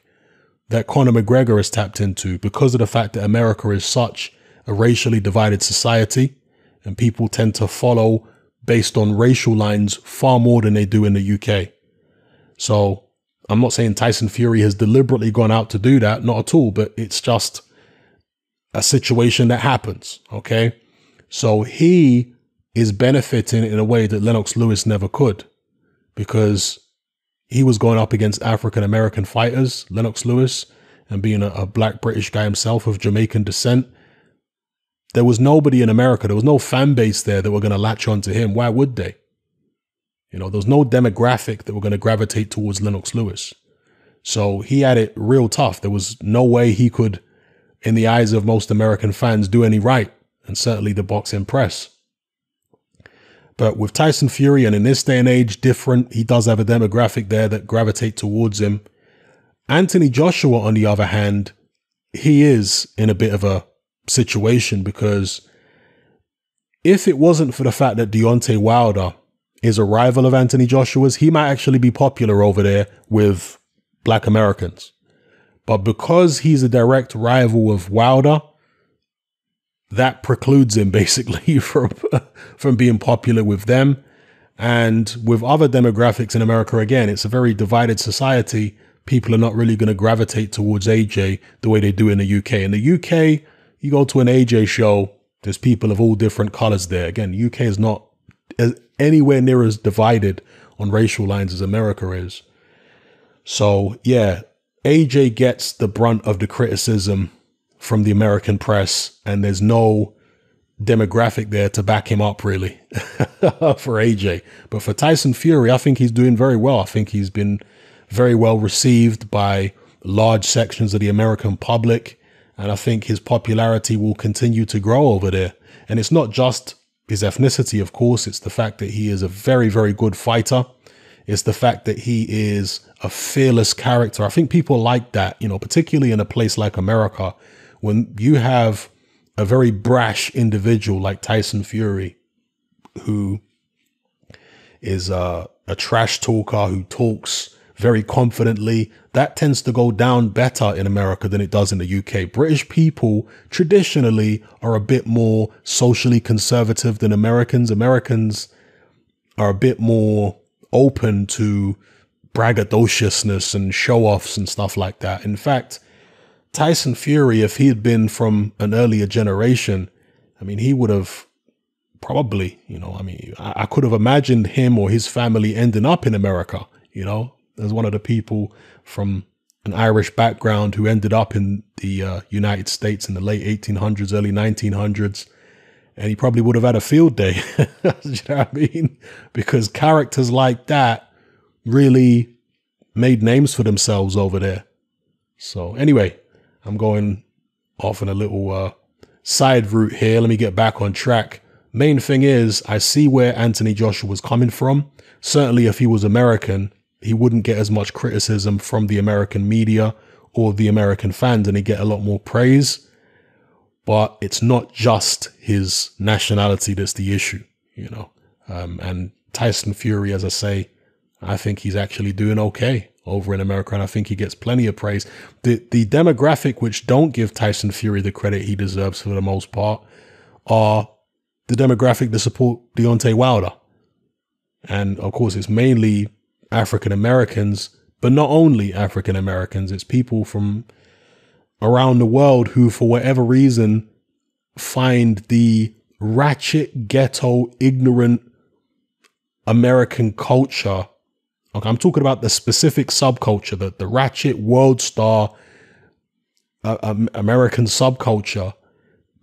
that Conor McGregor is tapped into because of the fact that America is such a racially divided society and people tend to follow based on racial lines far more than they do in the UK. So I'm not saying Tyson Fury has deliberately gone out to do that, not at all, but it's just a situation that happens. Okay. So he is benefiting in a way that Lennox Lewis never could because he was going up against African American fighters, Lennox Lewis, and being a, a, black British guy himself of Jamaican descent. There was nobody in America, there was no fan base there that were going to latch on to him. Why would they? You know, there was no demographic that were going to gravitate towards Lennox Lewis. So he had it real tough. There was no way he could, in the eyes of most American fans, do any right, and certainly the boxing press. But with Tyson Fury, and in this day and age, different, he does have a demographic there that gravitate towards him. Anthony Joshua, on the other hand, he is in a bit of a situation because if it wasn't for the fact that Deontay Wilder is a rival of Anthony Joshua's, he might actually be popular over there with black Americans. But because he's a direct rival of Wilder, that precludes him basically from from being popular with them. And with other demographics in America again it's a very divided society. People are not really going to gravitate towards AJ the way they do in the UK in the UK you go to an AJ show there's people of all different colors there. Again UK is not anywhere near as divided on racial lines as America is so yeah AJ gets the brunt of the criticism from the American press, and there's no demographic there to back him up really for AJ. But for Tyson Fury, I think he's doing very well. I think he's been very well received by large sections of the American public. And I think his popularity will continue to grow over there. And it's not just his ethnicity, of course, it's the fact that he is a very, very good fighter. It's the fact that he is a fearless character. I think people like that, you know, particularly in a place like America when you have a very brash individual like Tyson Fury, who is a, a trash talker who talks very confidently, that tends to go down better in America than it does in the UK. British people traditionally are a bit more socially conservative than Americans. Americans are a bit more open to braggadociousness and show offs and stuff like that. In fact, Tyson Fury, if he had been from an earlier generation, I mean, he would have probably, you know, I mean, I, I, could have imagined him or his family ending up in America, you know, as one of the people from an Irish background who ended up in the uh, United States in the late 1800s, early 1900s. And he probably would have had a field day. you know what I mean? Because characters like that really made names for themselves over there. So, anyway, I'm going off on a little uh, side route here. Let me get back on track. Main thing is, I see where Anthony Joshua was coming from. Certainly, if he was American, he wouldn't get as much criticism from the American media or the American fans, and he'd get a lot more praise. But it's not just his nationality that's the issue, you know. Um, and Tyson Fury, as I say, I think he's actually doing okay over in America, and I think he gets plenty of praise. The the demographic which don't give Tyson Fury the credit he deserves for the most part are the demographic that support Deontay Wilder. And of course it's mainly African Americans, but not only African Americans, it's people from around the world who for whatever reason find the ratchet, ghetto, ignorant American culture. Okay, I'm talking about the specific subculture, the, the ratchet world star uh, um, American subculture.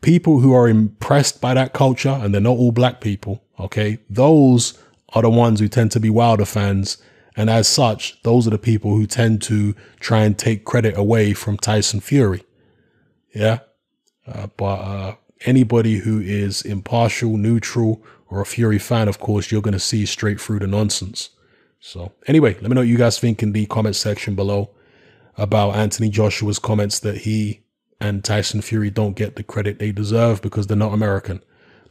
People who are impressed by that culture, and they're not all black people, okay? Those are the ones who tend to be Wilder fans. And as such, those are the people who tend to try and take credit away from Tyson Fury. Yeah. Uh, but uh, anybody who is impartial, neutral, or a Fury fan, of course, you're going to see straight through the nonsense. So, anyway, let me know what you guys think in the comment section below about Anthony Joshua's comments that he and Tyson Fury don't get the credit they deserve because they're not American.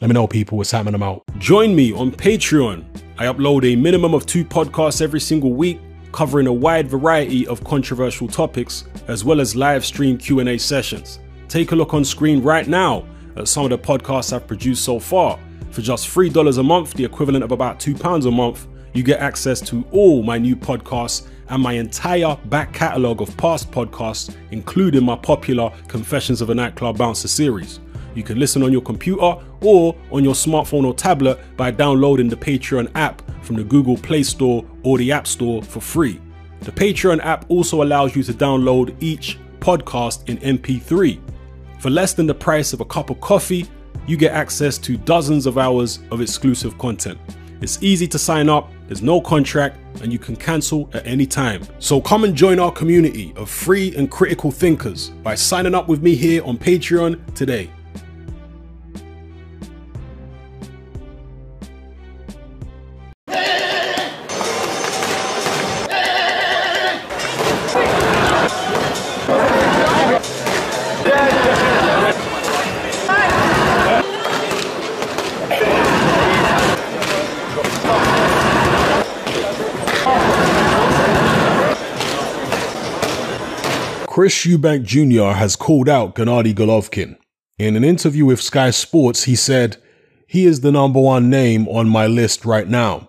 Let me know, people, what's happening them out. Join me on Patreon. I upload a minimum of two podcasts every single week, covering a wide variety of controversial topics, as well as live stream Q&A sessions. Take a look on screen right now at some of the podcasts I've produced so far. For just $3 a month, the equivalent of about £2 a month, you get access to all my new podcasts and my entire back catalogue of past podcasts, including my popular Confessions of a Nightclub Bouncer series. You can listen on your computer or on your smartphone or tablet by downloading the Patreon app from the Google Play Store or the App Store for free. The Patreon app also allows you to download each podcast in MP3. For less than the price of a cup of coffee, you get access to dozens of hours of exclusive content. It's easy to sign up, there's no contract, and you can cancel at any time. So come and join our community of free and critical thinkers by signing up with me here on Patreon today. Chris Eubank Jr. has called out Gennady Golovkin. In an interview with Sky Sports, he said, He is the number one name on my list right now.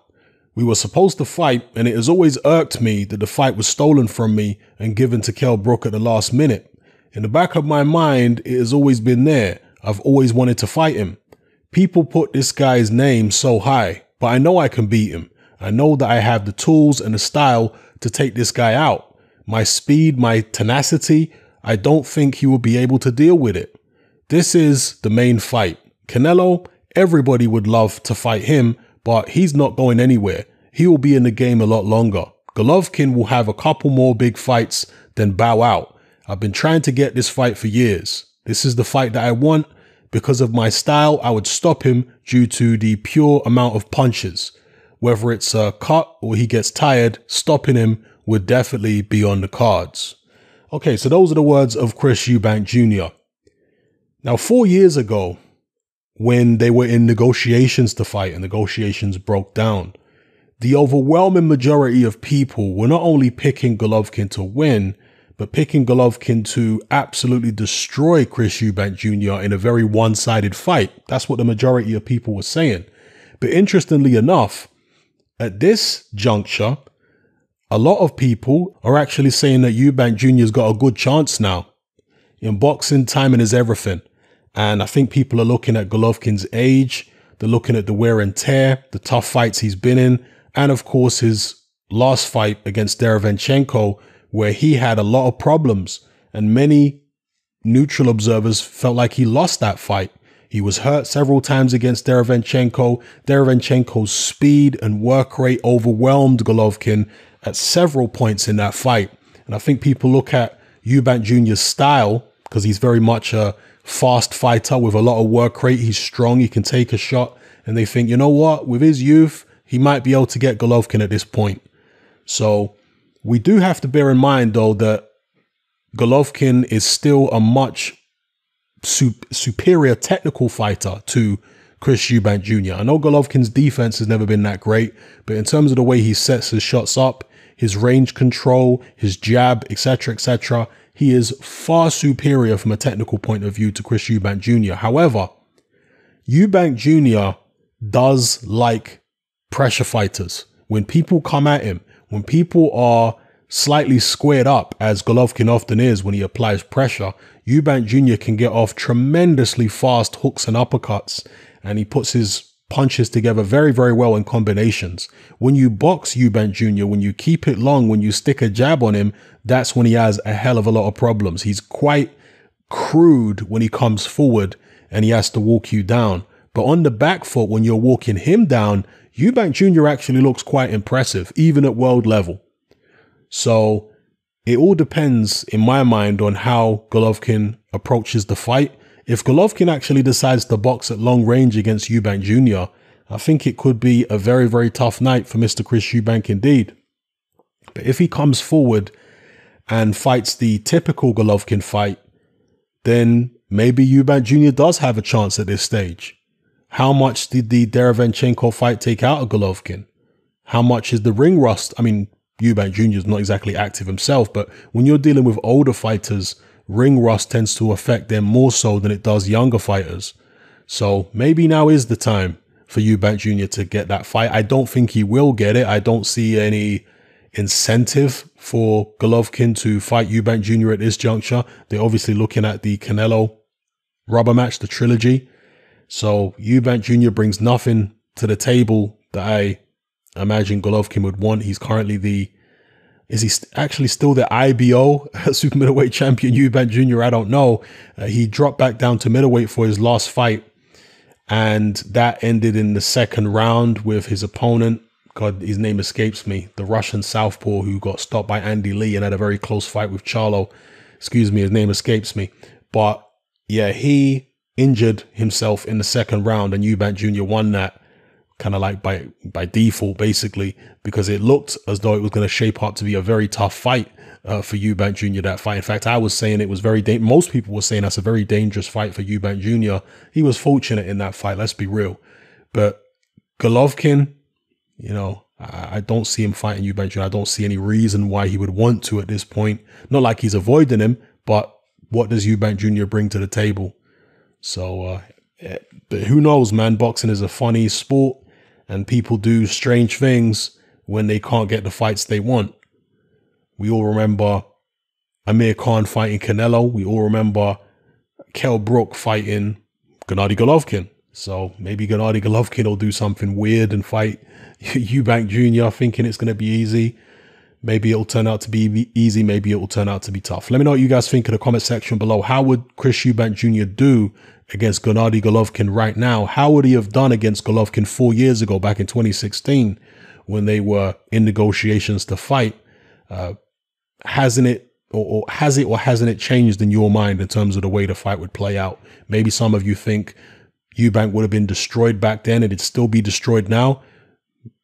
We were supposed to fight, and it has always irked me that the fight was stolen from me and given to Kell Brook at the last minute. In the back of my mind, it has always been there. I've always wanted to fight him. People put this guy's name so high, but I know I can beat him. I know that I have the tools and the style to take this guy out my speed, my tenacity, I don't think he will be able to deal with it. This is the main fight. Canelo, everybody would love to fight him, but he's not going anywhere. He will be in the game a lot longer. Golovkin will have a couple more big fights, then bow out. I've been trying to get this fight for years. This is the fight that I want. Because of my style, I would stop him due to the pure amount of punches. Whether it's a cut or he gets tired, stopping him would definitely be on the cards. Okay, so those are the words of Chris Eubank Jr. Now, four years ago, when they were in negotiations to fight and negotiations broke down, the overwhelming majority of people were not only picking Golovkin to win, but picking Golovkin to absolutely destroy Chris Eubank Jr. in a very one sided fight. That's what the majority of people were saying. But interestingly enough, at this juncture, a lot of people are actually saying that Eubank Jr.'s got a good chance now. In boxing, timing is everything. And I think people are looking at Golovkin's age, they're looking at the wear and tear, the tough fights he's been in, and of course his last fight against Derevyanchenko, where he had a lot of problems. And many neutral observers felt like he lost that fight. He was hurt several times against Derevyanchenko. Derevyanchenko's speed and work rate overwhelmed Golovkin at several points in that fight. And I think people look at Eubank Jr.'s style because he's very much a fast fighter with a lot of work rate. He's strong, he can take a shot. And they think, you know what, with his youth, he might be able to get Golovkin at this point. So we do have to bear in mind, though, that Golovkin is still a much superior technical fighter to Chris Eubank Jr. I know Golovkin's defense has never been that great, but in terms of the way he sets his shots up, his range control, his jab, etc., etc. He is far superior from a technical point of view to Chris Eubank Jr. However, Eubank Jr. does like pressure fighters. When people come at him, when people are slightly squared up, as Golovkin often is when he applies pressure, Eubank Jr. can get off tremendously fast hooks and uppercuts, and he puts his punches together very, very well in combinations. When you box Eubank Jr., when you keep it long, when you stick a jab on him, that's when he has a hell of a lot of problems. He's quite crude when he comes forward and he has to walk you down. But on the back foot, when you're walking him down, Eubank Jr. actually looks quite impressive, even at world level. So it all depends, in my mind, on how Golovkin approaches the fight. If Golovkin actually decides to box at long range against Eubank Jr., I think it could be a very, very tough night for Mr. Chris Eubank indeed. But if he comes forward and fights the typical Golovkin fight, then maybe Eubank Jr. does have a chance at this stage. How much did the Derevyanchenko fight take out of Golovkin? How much is the ring rust? I mean, Eubank Jr. is not exactly active himself, but when you're dealing with older fighters, ring rust tends to affect them more so than it does younger fighters. So maybe now is the time for Eubank Jr. to get that fight. I don't think he will get it. I don't see any incentive for Golovkin to fight Eubank Jr. at this juncture. They're obviously looking at the Canelo rubber match, the trilogy. So Eubank Jr. brings nothing to the table that I imagine Golovkin would want. He's currently the is he st- actually still the IBO super middleweight champion Eubank Jr.? I don't know. Uh, he dropped back down to middleweight for his last fight, and that ended in the second round with his opponent. God, his name escapes me. The Russian southpaw who got stopped by Andy Lee and had a very close fight with Charlo. Excuse me, his name escapes me. But yeah, he injured himself in the second round, and Eubank Jr. won that kind of like by by default, basically, because it looked as though it was going to shape up to be a very tough fight uh, for Eubank Jr. That fight. In fact, I was saying it was very. Da- most people were saying that's a very dangerous fight for Eubank Jr. He was fortunate in that fight. Let's be real, but Golovkin, you know, I, don't see him fighting Eubank Jr. I don't see any reason why he would want to at this point. Not like he's avoiding him, but what does Eubank Jr. bring to the table? So, uh, eh, but who knows, man? Boxing is a funny sport, and people do strange things when they can't get the fights they want. We all remember Amir Khan fighting Canelo. We all remember Kell Brook fighting Gennady Golovkin. So maybe Gennady Golovkin will do something weird and fight Eubank Jr. thinking it's going to be easy. Maybe it'll turn out to be easy. Maybe it will turn out to be tough. Let me know what you guys think in the comment section below. How would Chris Eubank Jr. do against Gennady Golovkin right now? How would he have done against Golovkin four years ago, back in 2016, when they were in negotiations to fight? Uh, hasn't it, or, or has it, or hasn't it changed in your mind in terms of the way the fight would play out? Maybe some of you think Eubank would have been destroyed back then and it'd still be destroyed now.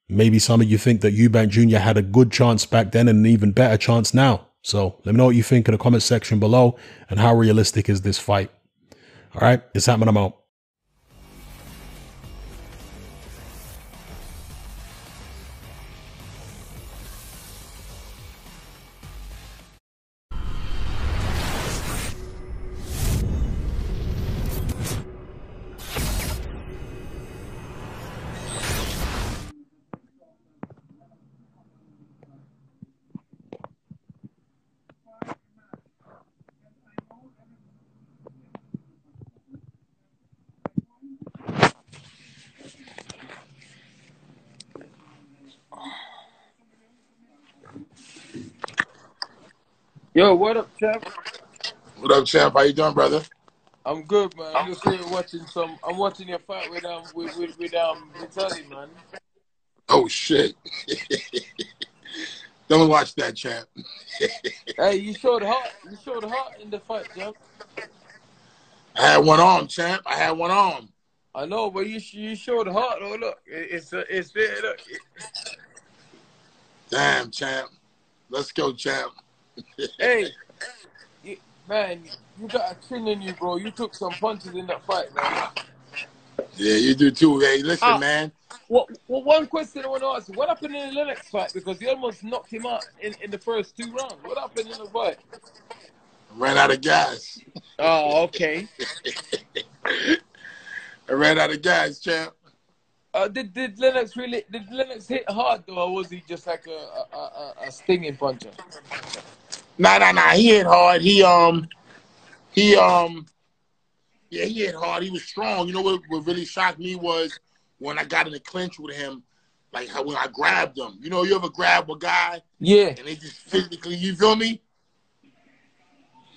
Maybe some of you think that Eubank Jr. had a good chance back then and an even better chance now. So let me know what you think in the comment section below and how realistic is this fight. All right, it's happening. I'm Yo, what up, champ? What up, champ? How you doing, brother? I'm good, man. I'm just here watching some. I'm watching your fight with um with with, with um Vitaly, man. Oh shit! Don't watch that, champ. Hey, you showed heart. You showed heart in the fight, champ. I had one arm, champ. I had one arm. I know, but you you showed heart. Oh look, it's uh, it's there. Look. Damn, champ. Let's go, champ. Hey, you, man, you got a chin in you, bro. You took some punches in that fight, man. Yeah, you do too. Hey, listen, Ah. man. What, what one question I want to ask you, what happened in the Lennox fight? Because you almost knocked him out in, in the first two rounds. What happened in the fight? Ran out of gas. Oh, okay. I ran out of gas, champ. Uh, did did Lennox really did Lennox hit hard though, or was he just like a a, a, a stinging puncher? Nah, nah, nah. He hit hard. He um, he um, yeah, he hit hard. He was strong. You know what? What really shocked me was when I got in the clinch with him, like how when I grabbed him. You know, you ever grab a guy Yeah. and they just physically, you feel me?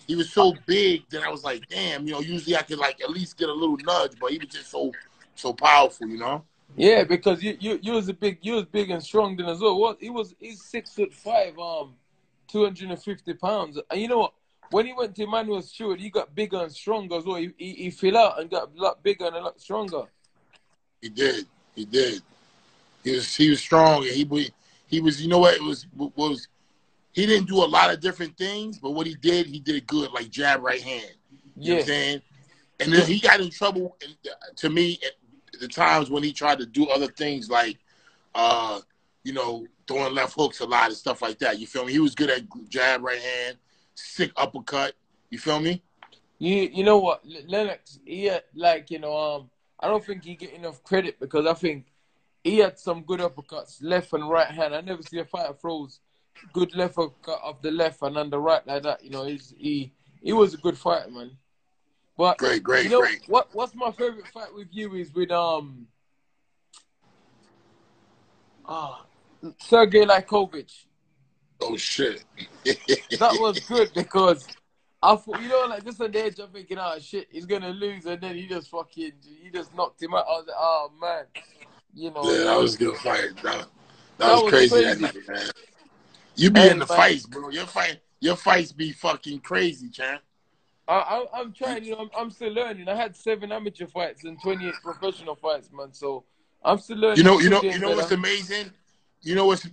He was so big that I was like, damn, you know, usually I could like at least get a little nudge, but he was just so so powerful, you know? Yeah, because you you you was a big you was big and strong then as well. What he was he's six foot five, um, two hundred and fifty pounds. And you know what? When he went to Emanuel Steward, he got bigger and stronger as well. He, he, he fell out and got a lot bigger and a lot stronger. He did. He did. He was he was strong he was he was you know what it was was he didn't do a lot of different things, but what he did, he did good, like jab right hand. You know what Yeah. I'm saying? And then he got in trouble to me the times when he tried to do other things like uh, you know, throwing left hooks a lot and stuff like that. You feel me? He was good at jab right hand, sick uppercut. You feel me? You you know what, Lennox? He had like you know um I don't think he get enough credit because I think he had some good uppercuts, left and right hand. I never see a fighter throws good left uppercut of the left and on the right like that. You know, he's he he was a good fighter, man. But Great, great, you know great. what? What's my favorite fight with you is with um ah Sergey Liakhovich. Oh shit. That was good because I thought, you know, like just on the edge, I'm thinking, oh shit, he's gonna lose, and then he just fucking, he just knocked him out. I was like, oh man, you know. Yeah, that was a good fight. That, that, That was, was crazy, that night, man. You be Hey, in the man. fights, bro. Your fight, your fights be fucking crazy, champ. I, I, I'm trying, you know, I'm, I'm still learning. I had seven amateur fights and 28 professional fights, man. So I'm still learning. You know, you know, you know what's amazing? You know what's,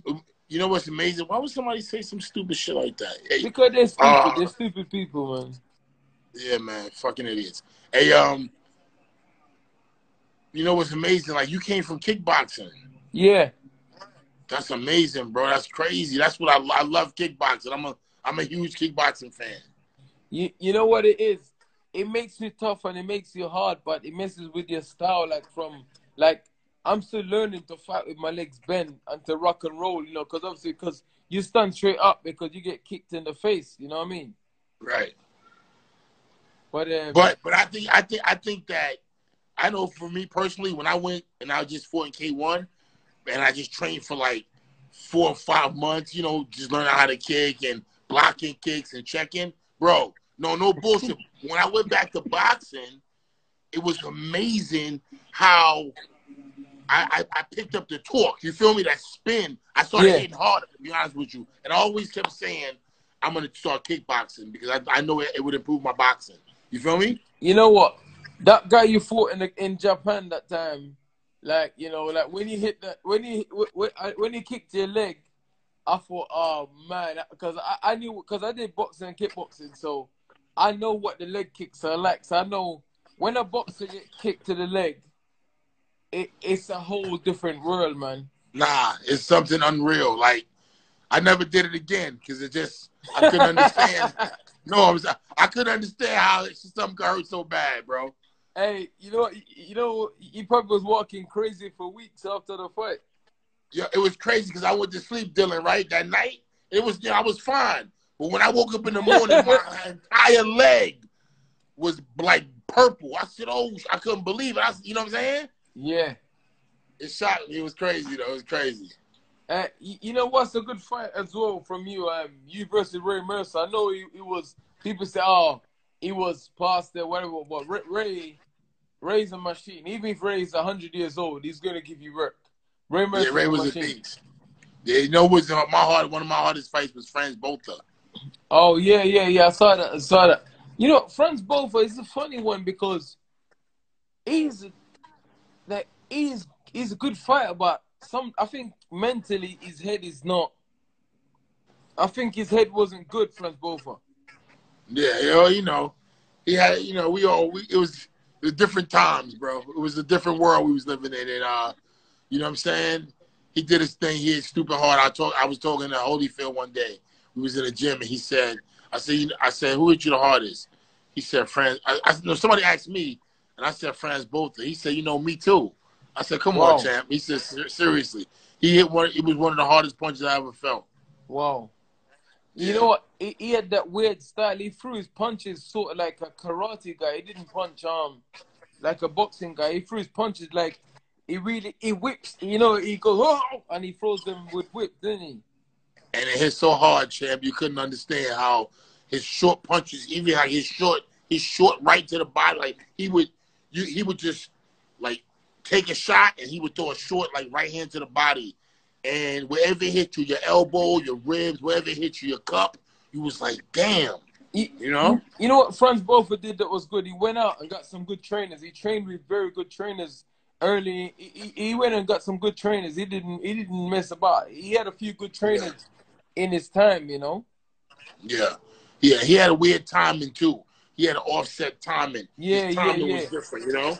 you know what's amazing? Why would somebody say some stupid shit like that? Hey, Because they're stupid. Ah. they're stupid people, man. yeah, man, fucking idiots. Hey, um, you know what's amazing? Like you came from kickboxing. Yeah. That's amazing, bro. That's crazy. That's what I, I love kickboxing. I'm a, I'm a huge kickboxing fan. You, you know what it is? It makes you tough and it makes you hard, but it messes with your style. Like from like I'm still learning to fight with my legs bent and to rock and roll. You know, because obviously because you stand straight up because you get kicked in the face. You know what I mean? Right. But uh, But but I think I think I think that I know for me personally, when I went and I was just fought in K one, and I just trained for like four or five months, you know, just learning how to kick and blocking kicks and checking, bro. No, no bullshit. when I went back to boxing, it was amazing how I, I, I picked up the torque. You feel me? That spin. I started Yeah. hitting harder, to be honest with you. And I always kept saying, I'm gonna start kickboxing because I, I know it, it would improve my boxing. You feel me? you know what? That guy you fought in the, in Japan that time, like you know, like when he hit that when he when, when he kicked your leg, I thought, oh man, because I, I knew because I did boxing and kickboxing, so I know what the leg kicks are like. So I know when a boxer get kicked to the leg, it, it's a whole different world, man. Nah, it's something unreal. Like I never did it again because it just I couldn't understand. No, I was I couldn't understand how it- something hurt so bad, bro. Hey, you know, you know, he probably was walking crazy for weeks after the fight. Yeah, it was crazy because I went to sleep, Dillian. Right that night, it was yeah, I was fine. But when I woke up in the morning, my entire leg was like purple. I said, "Oh, I couldn't believe it." I, you know what I'm saying? Yeah. It shocked me. It was crazy though. It was crazy. Uh, you, you know what's a good fight as well from you? Um, you versus Ray Mercer. I know it, was. People say, "Oh, he was past there, whatever." But Ray, Ray, Ray's a machine. Even if Ray's hundred years old, he's gonna give you work. Ray Mercer, Yeah, Ray was a machine. beast. Yeah, you know what's my heart? One of my hardest fights was Frans Botha. Oh yeah, yeah, yeah. I saw that. I saw that. You know, Frans Botha is a funny one because he's like he's he's a good fighter, but some I think mentally his head is not. I think his head wasn't good, Frans Botha. Yeah, you know, you know, he had, you know, we all, we, it was, was different times, bro. It was a different world we was living in, and uh, you know what I'm saying? He did his thing. He hit stupid hard. I talk, I was talking to Holyfield one day. We was in the gym, and he said, I said, I said, who hit you the hardest? He said, Frans. I, I no, somebody asked me, and I said, Frans Botha. He said, you know, me too. I said, come Wow. on, champ. He said, seriously. He hit one. It was one of the hardest punches I ever felt. Wow. You know what? He, he had that weird style. He threw his punches sort of like a karate guy. He didn't punch um like a boxing guy. He threw his punches like he really he whips. You know, he goes oh, and he throws them with whip, didn't he? And it hit so hard, champ. You couldn't understand how his short punches, even how his short, his short right to the body, like he would, you, he would just like take a shot and he would throw a short like right hand to the body, and wherever it hit you, your elbow, your ribs, wherever it hit you, your cup, you was like, damn, He, you know. You know what Frans Botha did that was good? He went out and got some good trainers. He trained with very good trainers early. He, he- he went and got some good trainers. He didn't he didn't mess about. He had a few good trainers in his time, you know. Yeah, yeah. He had a weird timing too. He had an offset timing. Yeah, His yeah, timing yeah. was different, you know.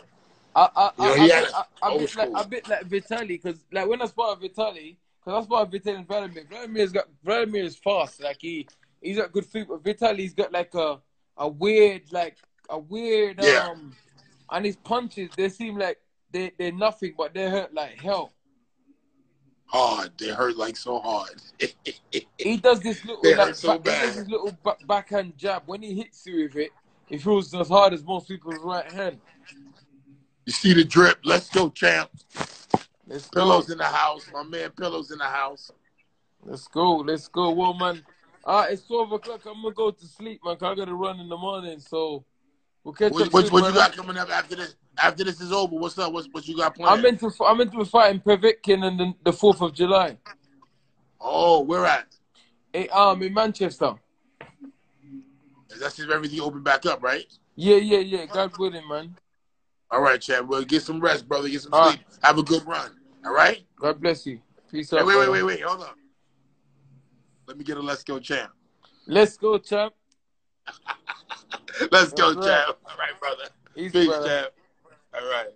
I I You know, I, I, had bit, a I, I old bit like a bit like Vitali because like when I spot Vitali, because I spot Vitali and Vladimir. Vladimir's got Vladimir is fast. Like he he's got good feet, but Vitali's got like a a weird like a weird Yeah. um, and his punches they seem like they they're nothing, but they hurt like hell. Hard. They hurt like so hard. He does this little They like so back, does this little ba- backhand jab. When he hits you with it, it feels as hard as most people's right hand. You see the drip. Let's go, champ. Let's go. Pillows in the house. My man, pillows in the house. Let's go. Let's go. Well, man, uh, it's 12 o'clock. I'm going to go to sleep, man, 'cause I got to run in the morning. So we'll catch What, up what, what you got coming up after this? After this is over, what's up? What's, what you got planned? I'm into, I'm into fighting Povetkin on the, the 4th of July. oh, where at? Hey, um, in Manchester. That's just everything open back up, right? Yeah, yeah, yeah. God willing, man. All right, champ. Well, get some rest, brother. Get some All sleep. Have a good run. All right. God bless you. Peace Hey, out. wait, wait, wait, wait. Hold on. Let me get a let's go, champ. Let's go, champ. Let's go, champ. All right, brother. Easy, Peace, brother. champ. All right.